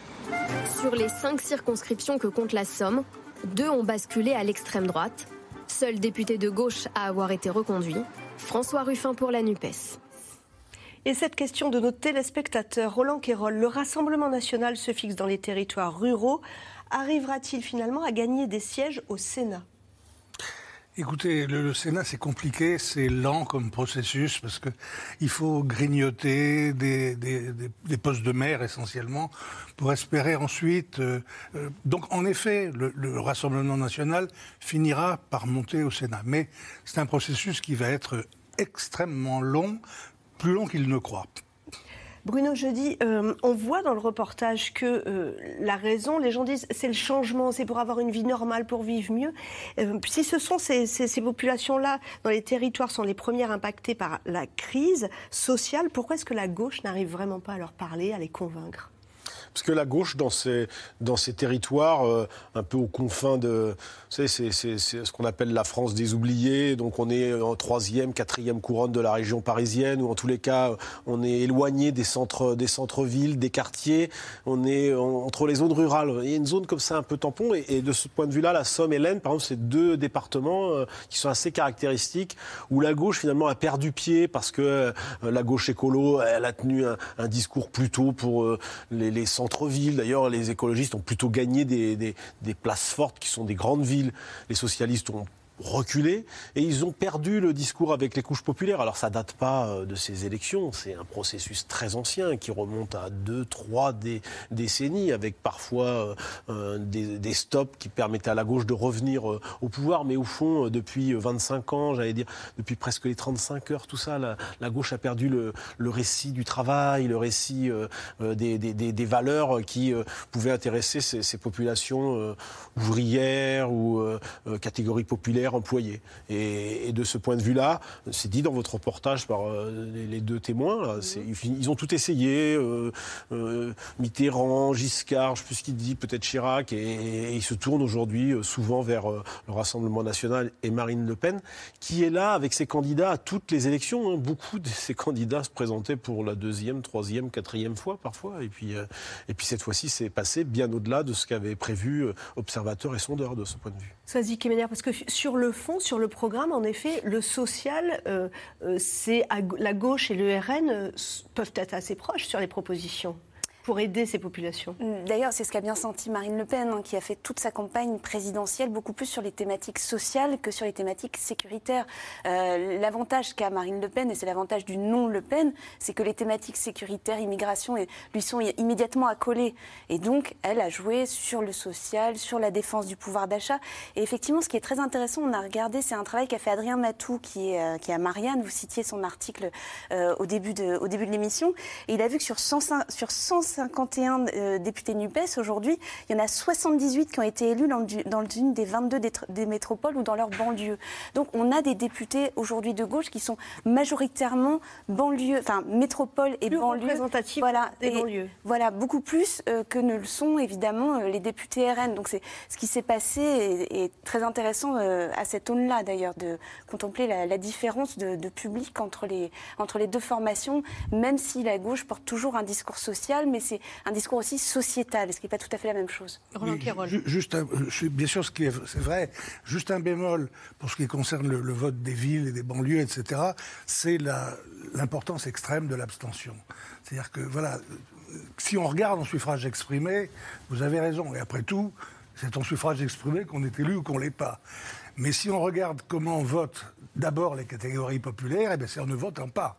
Sur les cinq circonscriptions que compte la Somme, deux ont basculé à l'extrême droite. Seul député de gauche à avoir été reconduit, François Ruffin pour la NUPES. Et cette question de nos téléspectateurs, Roland Quérol, le Rassemblement national se fixe dans les territoires ruraux. Arrivera-t-il finalement à gagner des sièges au Sénat? Écoutez, le, Sénat, c'est compliqué, c'est lent comme processus parce que il faut grignoter des, des- postes de maire essentiellement pour espérer ensuite. euh, euh, donc, en effet, le Rassemblement national finira par monter au Sénat, mais c'est un processus qui va être extrêmement long, plus long qu'il ne croit. Bruno Jeudi, euh, on voit dans le reportage que euh, la raison, les gens disent c'est le changement, c'est pour avoir une vie normale, pour vivre mieux. Euh, si ce sont ces, ces- populations-là, dans les territoires, sont les premières impactées par la crise sociale, pourquoi est-ce que la gauche n'arrive vraiment pas à leur parler, à les convaincre? Parce que la gauche, dans ces, territoires, euh, un peu aux confins de. C'est- ce qu'on appelle la France des oubliés. Donc, on est en troisième, quatrième couronne de la région parisienne, ou en tous les cas, on est éloigné des centres, des centres-villes, des quartiers. On est en- entre les zones rurales. Il y a une zone comme ça, un peu tampon. Et, de ce point de vue-là, la Somme et l'Aisne, par exemple, c'est deux départements euh, qui sont assez caractéristiques, où la gauche, finalement, a perdu pied parce que euh, la gauche écolo, elle a tenu un, discours plutôt pour les, les D'ailleurs, les écologistes ont plutôt gagné des places fortes qui sont des grandes villes. Les socialistes ont reculé et ils ont perdu le discours avec les couches populaires. Alors ça date pas euh, de ces élections, c'est un processus très ancien qui remonte à deux, trois dé- décennies avec parfois euh, euh, des, stops qui permettaient à la gauche de revenir au pouvoir. Mais au fond, depuis 25 ans, j'allais dire, depuis presque les 35 heures, tout ça, la, gauche a perdu le, récit du travail, le récit des, valeurs qui pouvaient intéresser ces, populations ouvrières ou catégories populaires salaire employé. Et, de ce point de vue-là, c'est dit dans votre reportage par les, deux témoins, ils ont tout essayé, Mitterrand, Giscard, je ne sais plus ce qu'il dit, peut-être Chirac, et, ils se tournent aujourd'hui souvent vers le Rassemblement national et Marine Le Pen, qui est là avec ses candidats à toutes les élections. Hein. Beaucoup de ces candidats se présentaient pour la deuxième, troisième, quatrième fois parfois. Et puis, euh, et puis cette fois-ci, c'est passé bien au-delà de ce qu'avaient prévu euh, observateurs et sondeurs de ce point de vue. Sois-y, parce que sur le fond, sur le programme, en effet, le social, euh, c'est la gauche et le RN peuvent être assez proches sur les propositions pour aider ces populations. Mm, d'ailleurs, c'est ce qu'a bien senti Marine Le Pen, hein, qui a fait toute sa campagne présidentielle beaucoup plus sur les thématiques sociales que sur les thématiques sécuritaires. Euh, l'avantage qu'a Marine Le Pen, et c'est l'avantage du non Le Pen, c'est que les thématiques sécuritaires, immigration, lui sont immédiatement accolées. Et donc, elle a joué sur le social, sur la défense du pouvoir d'achat. Et effectivement, ce qui est très intéressant, on a regardé, c'est un travail qu'a fait Adrien Matou, qui est, euh, qui est à Marianne. Vous citiez son article euh, au début de, au début de l'émission. Et il a vu que sur 105, sur 100 51 euh, députés NUPES, aujourd'hui, il y en a 78 qui ont été élus dans, dans une des 22 des, métropoles ou dans leur banlieue. Donc on a des députés aujourd'hui de gauche qui sont majoritairement banlieue, enfin métropole et plus banlieue. représentatifs voilà, des banlieues. Voilà, beaucoup plus euh, que ne le sont évidemment euh, les députés RN. Donc c'est ce qui s'est passé est, très intéressant à cette aune-là d'ailleurs de contempler la, différence de, de, public entre les, entre les deux formations, même si la gauche porte toujours un discours social, mais c'est un discours aussi sociétal, ce qui n'est pas tout à fait la même chose. Roland Juste bien sûr, ce qui est, c'est vrai, juste un bémol pour ce qui concerne le, vote des villes et des banlieues, etc., c'est l'importance extrême de l'abstention. C'est-à-dire que, voilà, si on regarde en suffrage exprimé, vous avez raison, et après tout, c'est en suffrage exprimé qu'on est élu ou qu'on ne l'est pas. Mais si on regarde comment on vote d'abord les catégories populaires, eh c'est en ne votant pas.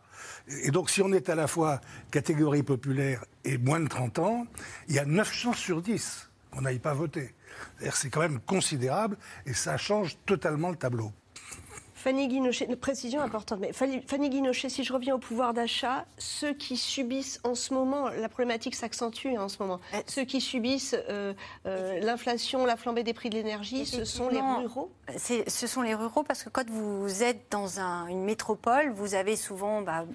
Et donc, si on est à la fois catégorie populaire et moins de 30 ans, il y a 9 chances sur 10 qu'on n'aille pas voter. C'est quand même considérable et ça change totalement le tableau. Fanny Guinochet, une précision importante, mais Fanny Guinochet, si je reviens au pouvoir d'achat, ceux qui subissent en ce moment, la problématique s'accentue en ce moment, ceux qui subissent euh, euh, l'inflation, la flambée des prix de l'énergie, ce sont les ruraux Ce sont les ruraux parce que quand vous êtes dans une métropole, vous avez souvent bah,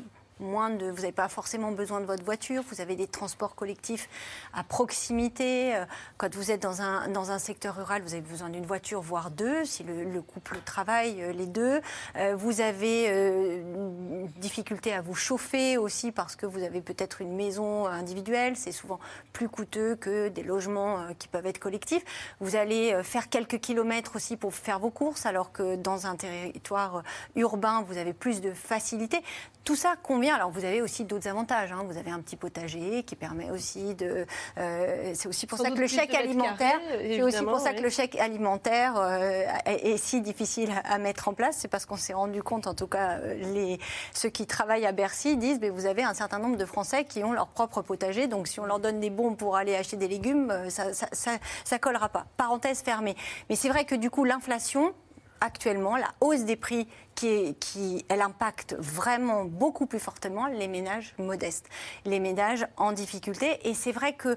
moins de, vous n'avez pas forcément besoin de votre voiture, vous avez des transports collectifs à proximité. Euh, quand vous êtes dans un, dans un secteur rural, vous avez besoin d'une voiture, voire deux, si le, couple travaille euh, les deux. Euh, vous avez une difficulté à vous chauffer aussi parce que vous avez peut-être une maison individuelle, c'est souvent plus coûteux que des logements qui peuvent être collectifs. Vous allez faire quelques kilomètres aussi pour faire vos courses, alors que dans un territoire urbain, vous avez plus de facilité. Tout ça convient alors vous avez aussi d'autres avantages. Hein. Vous avez un petit potager qui permet aussi de. Euh, c'est aussi pour ça que le chèque alimentaire. C'est aussi pour ça que le chèque alimentaire euh, est, si difficile à, mettre en place. C'est parce qu'on s'est rendu compte, en tout cas, euh, les, ceux qui travaillent à Bercy disent mais vous avez un certain nombre de Français qui ont leur propre potager. Donc si on leur donne des bons pour aller acheter des légumes, ça, ça, ça, ça collera pas. Parenthèse fermée. Mais c'est vrai que du coup l'inflation actuellement, la hausse des prix qui, qui, elle impacte vraiment beaucoup plus fortement les ménages modestes, les ménages en difficulté. Et c'est vrai que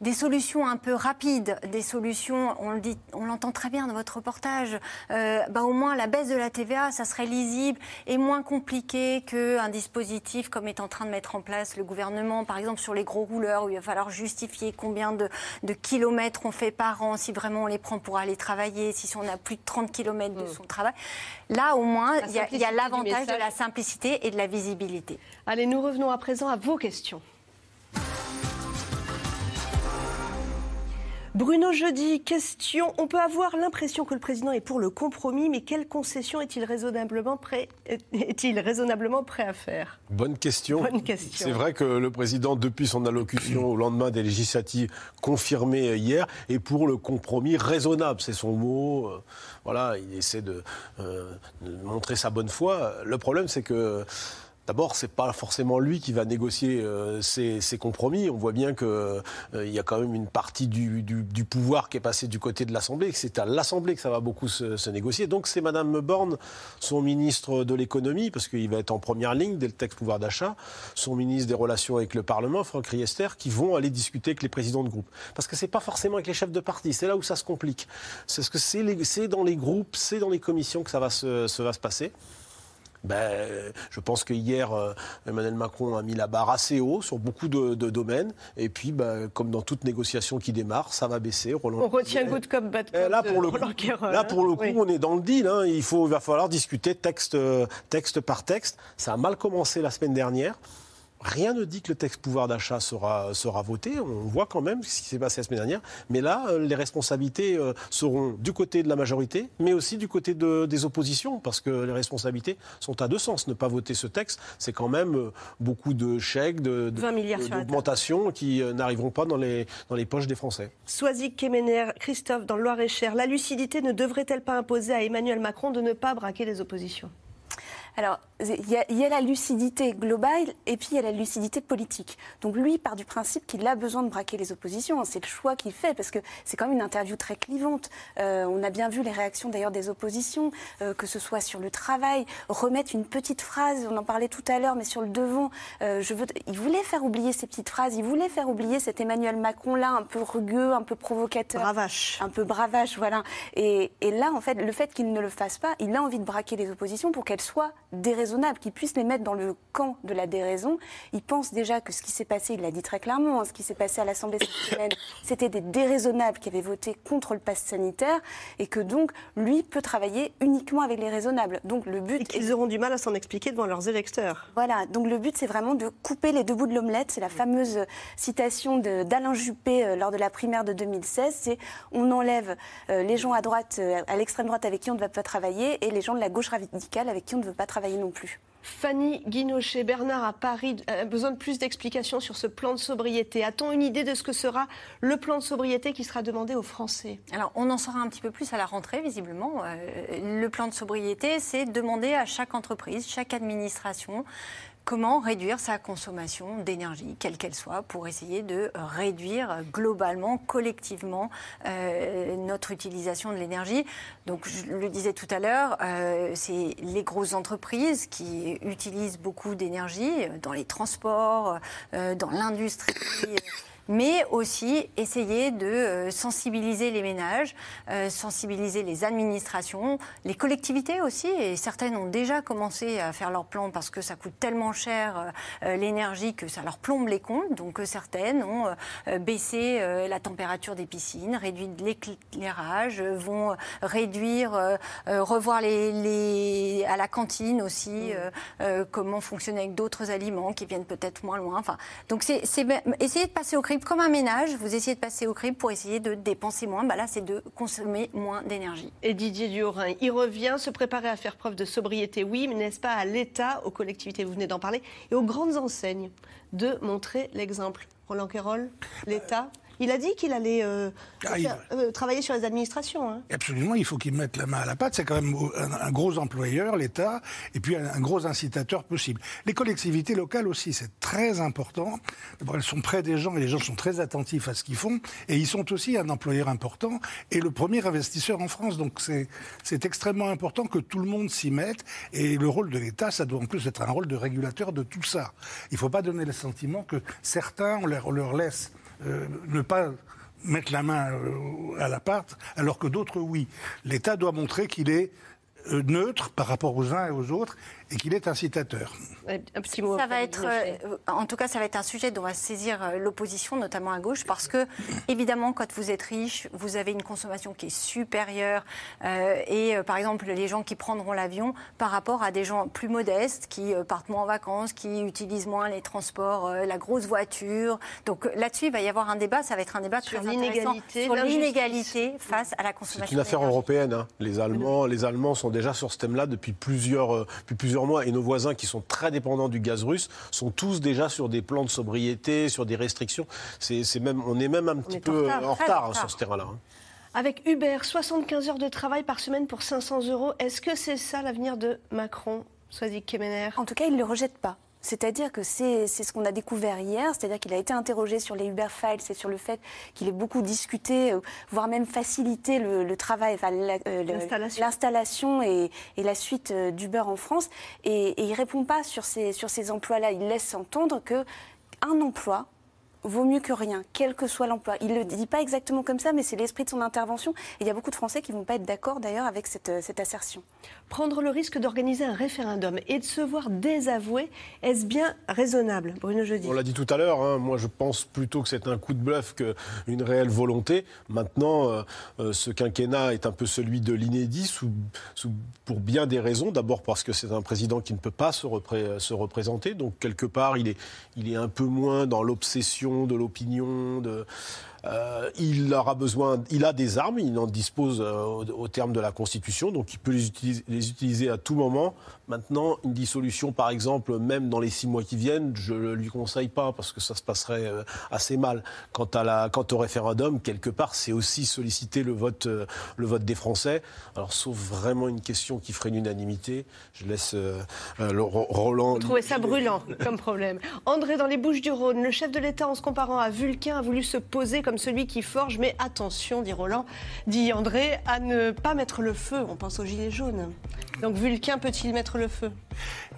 des solutions un peu rapides, des solutions, on le dit, on l'entend très bien dans votre reportage, euh, bah au moins la baisse de la TVA, ça serait lisible et moins compliqué qu'un dispositif comme est en train de mettre en place le gouvernement, par exemple sur les gros rouleurs où il va falloir justifier combien de, de kilomètres on fait par an, si vraiment on les prend pour aller travailler, si on a plus de 30 kilomètres de hmm. son travail. Là, au moins, il y a l'avantage de la simplicité et de la visibilité. Allez, nous revenons à présent à vos questions. Bruno Jeudi, question. On peut avoir l'impression que le président est pour le compromis, mais quelle concession est-il raisonnablement prêt, est-il raisonnablement prêt à faire? Bonne question. Bonne question. C'est vrai que le président, depuis son allocution au lendemain des législatives confirmées hier, est pour le compromis raisonnable. C'est son mot. Euh, voilà, il essaie de, euh, de montrer sa bonne foi. Le problème, c'est que D'abord, c'est pas forcément lui qui va négocier euh, ces, compromis. On voit bien qu'il euh, y a quand même une partie du, pouvoir qui est passée du côté de l'Assemblée, que c'est à l'Assemblée que ça va beaucoup se, négocier. Donc c'est Madame Borne, son ministre de l'économie, parce qu'il va être en première ligne dès le texte pouvoir d'achat, son ministre des relations avec le Parlement, Franck Riester, qui vont aller discuter avec les présidents de groupe. Parce que c'est pas forcément avec les chefs de parti. C'est là où ça se complique. C'est dans les groupes, c'est dans les commissions que ça va se passer ben, je pense que hier, euh, Emmanuel Macron a mis la barre assez haut sur beaucoup de, domaines. Et puis, ben, comme dans toute négociation qui démarre, ça va baisser. on retient good cop, bad cop. Là, pour le coup, là, pour le coup on est dans le deal. Hein. Il, faut, il va falloir discuter texte, euh, texte par texte. Ça a mal commencé la semaine dernière. Rien ne dit que le texte pouvoir d'achat sera, sera voté. On voit quand même ce qui s'est passé la semaine dernière. Mais là, euh, les responsabilités euh, seront du côté de la majorité, mais aussi du côté des oppositions, parce que les responsabilités sont à deux sens. Ne pas voter ce texte, c'est quand même euh, beaucoup de chèques, d'augmentations de, qui n'arriveront pas dans les, dans les poches des Français. Soisic, Kemener, Christophe, dans le Loir-et-Cher, la lucidité ne devrait-elle pas imposer à Emmanuel Macron de ne pas braquer les oppositions? Alors, il y, a, la lucidité globale et puis il y a la lucidité politique. Donc lui part du principe qu'il a besoin de braquer les oppositions. C'est le choix qu'il fait parce que c'est quand même une interview très clivante. Euh, on a bien vu les réactions d'ailleurs des oppositions, euh, que ce soit sur le travail, remettre une petite phrase, on en parlait tout à l'heure, mais sur le devant. Euh, je veux, il voulait faire oublier ces petites phrases, il voulait faire oublier cet Emmanuel Macron-là, un peu rugueux, un peu provocateur. Bravache. Un peu bravache, voilà. Et, et là, en fait, le fait qu'il ne le fasse pas, il a envie de braquer les oppositions pour qu'elles soient qu'ils puissent les mettre dans le camp de la déraison. Il pense déjà que ce qui s'est passé, il l'a dit très clairement, hein, ce qui s'est passé à l'Assemblée cette semaine, c'était des déraisonnables qui avaient voté contre le pass sanitaire et que donc lui peut travailler uniquement avec les raisonnables. Donc le but. Et qu'ils auront du mal à s'en expliquer devant leurs électeurs. Voilà. Donc le but, c'est vraiment de couper les deux bouts de l'omelette. C'est la fameuse citation d'Alain Juppé euh, lors de la primaire de 2016. C'est on enlève euh, les gens à droite, euh, à l'extrême droite avec qui on ne va pas travailler et les gens de la gauche radicale avec qui on ne veut pas travailler non plus. Fanny Guinochet, Bernard à Paris a besoin de plus d'explications sur ce plan de sobriété. A-t-on une idée de ce que sera le plan de sobriété qui sera demandé aux Français? Alors, on en saura un petit peu plus à la rentrée, visiblement. Euh, le plan de sobriété, c'est demander à chaque entreprise, chaque administration, comment réduire sa consommation d'énergie, quelle qu'elle soit, pour essayer de réduire globalement, collectivement, euh, notre utilisation de l'énergie. Donc, je le disais tout à l'heure, euh, c'est les grosses entreprises qui utilisent beaucoup d'énergie dans les transports, euh, dans l'industrie mais aussi essayer de euh, sensibiliser les ménages, euh, sensibiliser les administrations, les collectivités aussi, et certaines ont déjà commencé à faire leur plan parce que ça coûte tellement cher euh, l'énergie que ça leur plombe les comptes. Donc certaines ont baissé la température des piscines, réduit l'éclairage, vont réduire, revoir les, à la cantine aussi mmh. comment fonctionner avec d'autres aliments qui viennent peut-être moins loin. Enfin, donc c'est essayer de passer au comme un ménage, vous essayez de passer au crible pour essayer de dépenser moins. Bah là, c'est de consommer moins d'énergie. Et Didier Durin, il revient se préparer à faire preuve de sobriété, oui, mais n'est-ce pas à l'État, aux collectivités, vous venez d'en parler, et aux grandes enseignes de montrer l'exemple Roland Quérol, l'État il a dit qu'il allait euh, ah, euh, travailler sur les administrations. Hein. Absolument, il faut qu'il mette la main à la pâte. C'est quand même un, gros employeur, l'État, et puis un, gros incitateur possible. Les collectivités locales aussi, c'est très important. Elles sont près des gens et les gens sont très attentifs à ce qu'ils font. Et ils sont aussi un employeur important et le premier investisseur en France. Donc c'est extrêmement important que tout le monde s'y mette. Et le rôle de l'État, ça doit en plus être un rôle de régulateur de tout ça. Il ne faut pas donner le sentiment que certains, on leur, on leur laisse euh, ne pas mettre la main euh, à la part, alors que d'autres, oui. L'État doit montrer qu'il est euh, neutre par rapport aux uns et aux autres et qu'il est incitateur. Un petit mot. Ça va être, euh, en tout cas, ça va être un sujet dont va saisir euh, l'opposition, notamment à gauche, parce que évidemment, quand vous êtes riche, vous avez une consommation qui est supérieure. et par exemple, les gens qui prendront l'avion par rapport à des gens plus modestes, qui partent moins en vacances, qui utilisent moins les transports, la grosse voiture. Donc là-dessus, il va y avoir un débat. Ça va être un débat sur l'inégalité, sur l'inégalité face à la consommation. C'est une affaire européenne. Hein. Les Allemands, les Allemands sont déjà sur ce thème-là depuis plusieurs, euh, depuis plusieurs mois. Et nos voisins qui sont très dépendants du gaz russe sont tous déjà sur des plans de sobriété, sur des restrictions. C'est, même, on est même un petit peu en retard, sur ce terrain-là. Hein. Avec Uber, 75 heures de travail par semaine pour 500 euros. Est-ce que c'est ça l'avenir de Macron? Sois-y Kemener. En tout cas, il ne le rejette pas. C'est-à-dire que c'est ce qu'on a découvert hier, c'est-à-dire qu'il a été interrogé sur les Uber Files et sur le fait qu'il ait beaucoup discuté, euh, voire même facilité le, travail, enfin, euh, l'installation et, et, la suite euh, d'Uber en France. Et, et il ne répond pas sur ces, sur ces emplois-là. Il laisse entendre qu'un emploi vaut mieux que rien, quel que soit l'emploi. Il ne le dit pas exactement comme ça, mais c'est l'esprit de son intervention. Et il y a beaucoup de Français qui ne vont pas être d'accord d'ailleurs avec cette, euh, cette, assertion. Prendre le risque d'organiser un référendum et de se voir désavoué, est-ce bien raisonnable, Bruno Jeudi? On l'a dit tout à l'heure, hein, moi je pense plutôt que c'est un coup de bluff qu'une réelle volonté. Maintenant, euh, euh, ce quinquennat est un peu celui de l'inédit sous, pour bien des raisons. D'abord parce que c'est un président qui ne peut pas se, se représenter, donc quelque part il est, il est un peu moins dans l'obsession de l'opinion, de, euh, il aura besoin, il a des armes, il en dispose euh, au, terme de la Constitution, donc il peut les utiliser, les utiliser, à tout moment. Maintenant, une dissolution, par exemple, même dans les six mois qui viennent, je ne lui conseille pas parce que ça se passerait euh, assez mal. Quant, à la, quant au référendum, quelque part, c'est aussi solliciter le vote, le vote des Français. Alors, sauf vraiment une question qui ferait une unanimité, je laisse le, Roland. Vous trouvez ça brûlant comme problème. André, dans les Bouches du Rhône, le chef de l'État, en se comparant à Vulcain, a voulu se poser comme comme celui qui forge. Mais attention, dit Roland, dit André, à ne pas mettre le feu. On pense aux gilets jaunes. Donc Vulcain peut-il mettre le feu?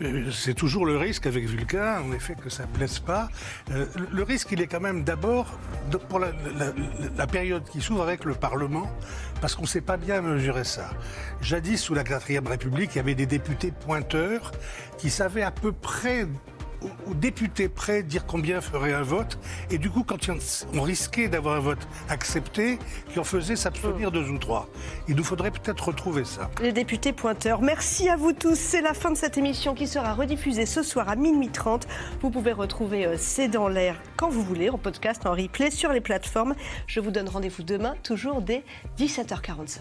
Euh, C'est toujours le risque avec Vulcain, en effet, que ça ne plaise pas. Euh, le risque, il est quand même d'abord pour la, période qui s'ouvre avec le Parlement, parce qu'on ne sait pas bien mesurer ça. Jadis, sous la 4 République, il y avait des députés pointeurs qui savaient à peu près aux députés prêts dire combien ferait un vote. Et du coup, quand on risquait d'avoir un vote accepté, qui en faisait s'abstenir deux ou trois. Il nous faudrait peut-être retrouver ça. Les députés pointeurs, merci à vous tous. C'est la fin de cette émission qui sera rediffusée ce soir à minuit 30. Vous pouvez retrouver euh, C'est dans l'air quand vous voulez, en podcast, en replay sur les plateformes. Je vous donne rendez-vous demain, toujours dès 17h45.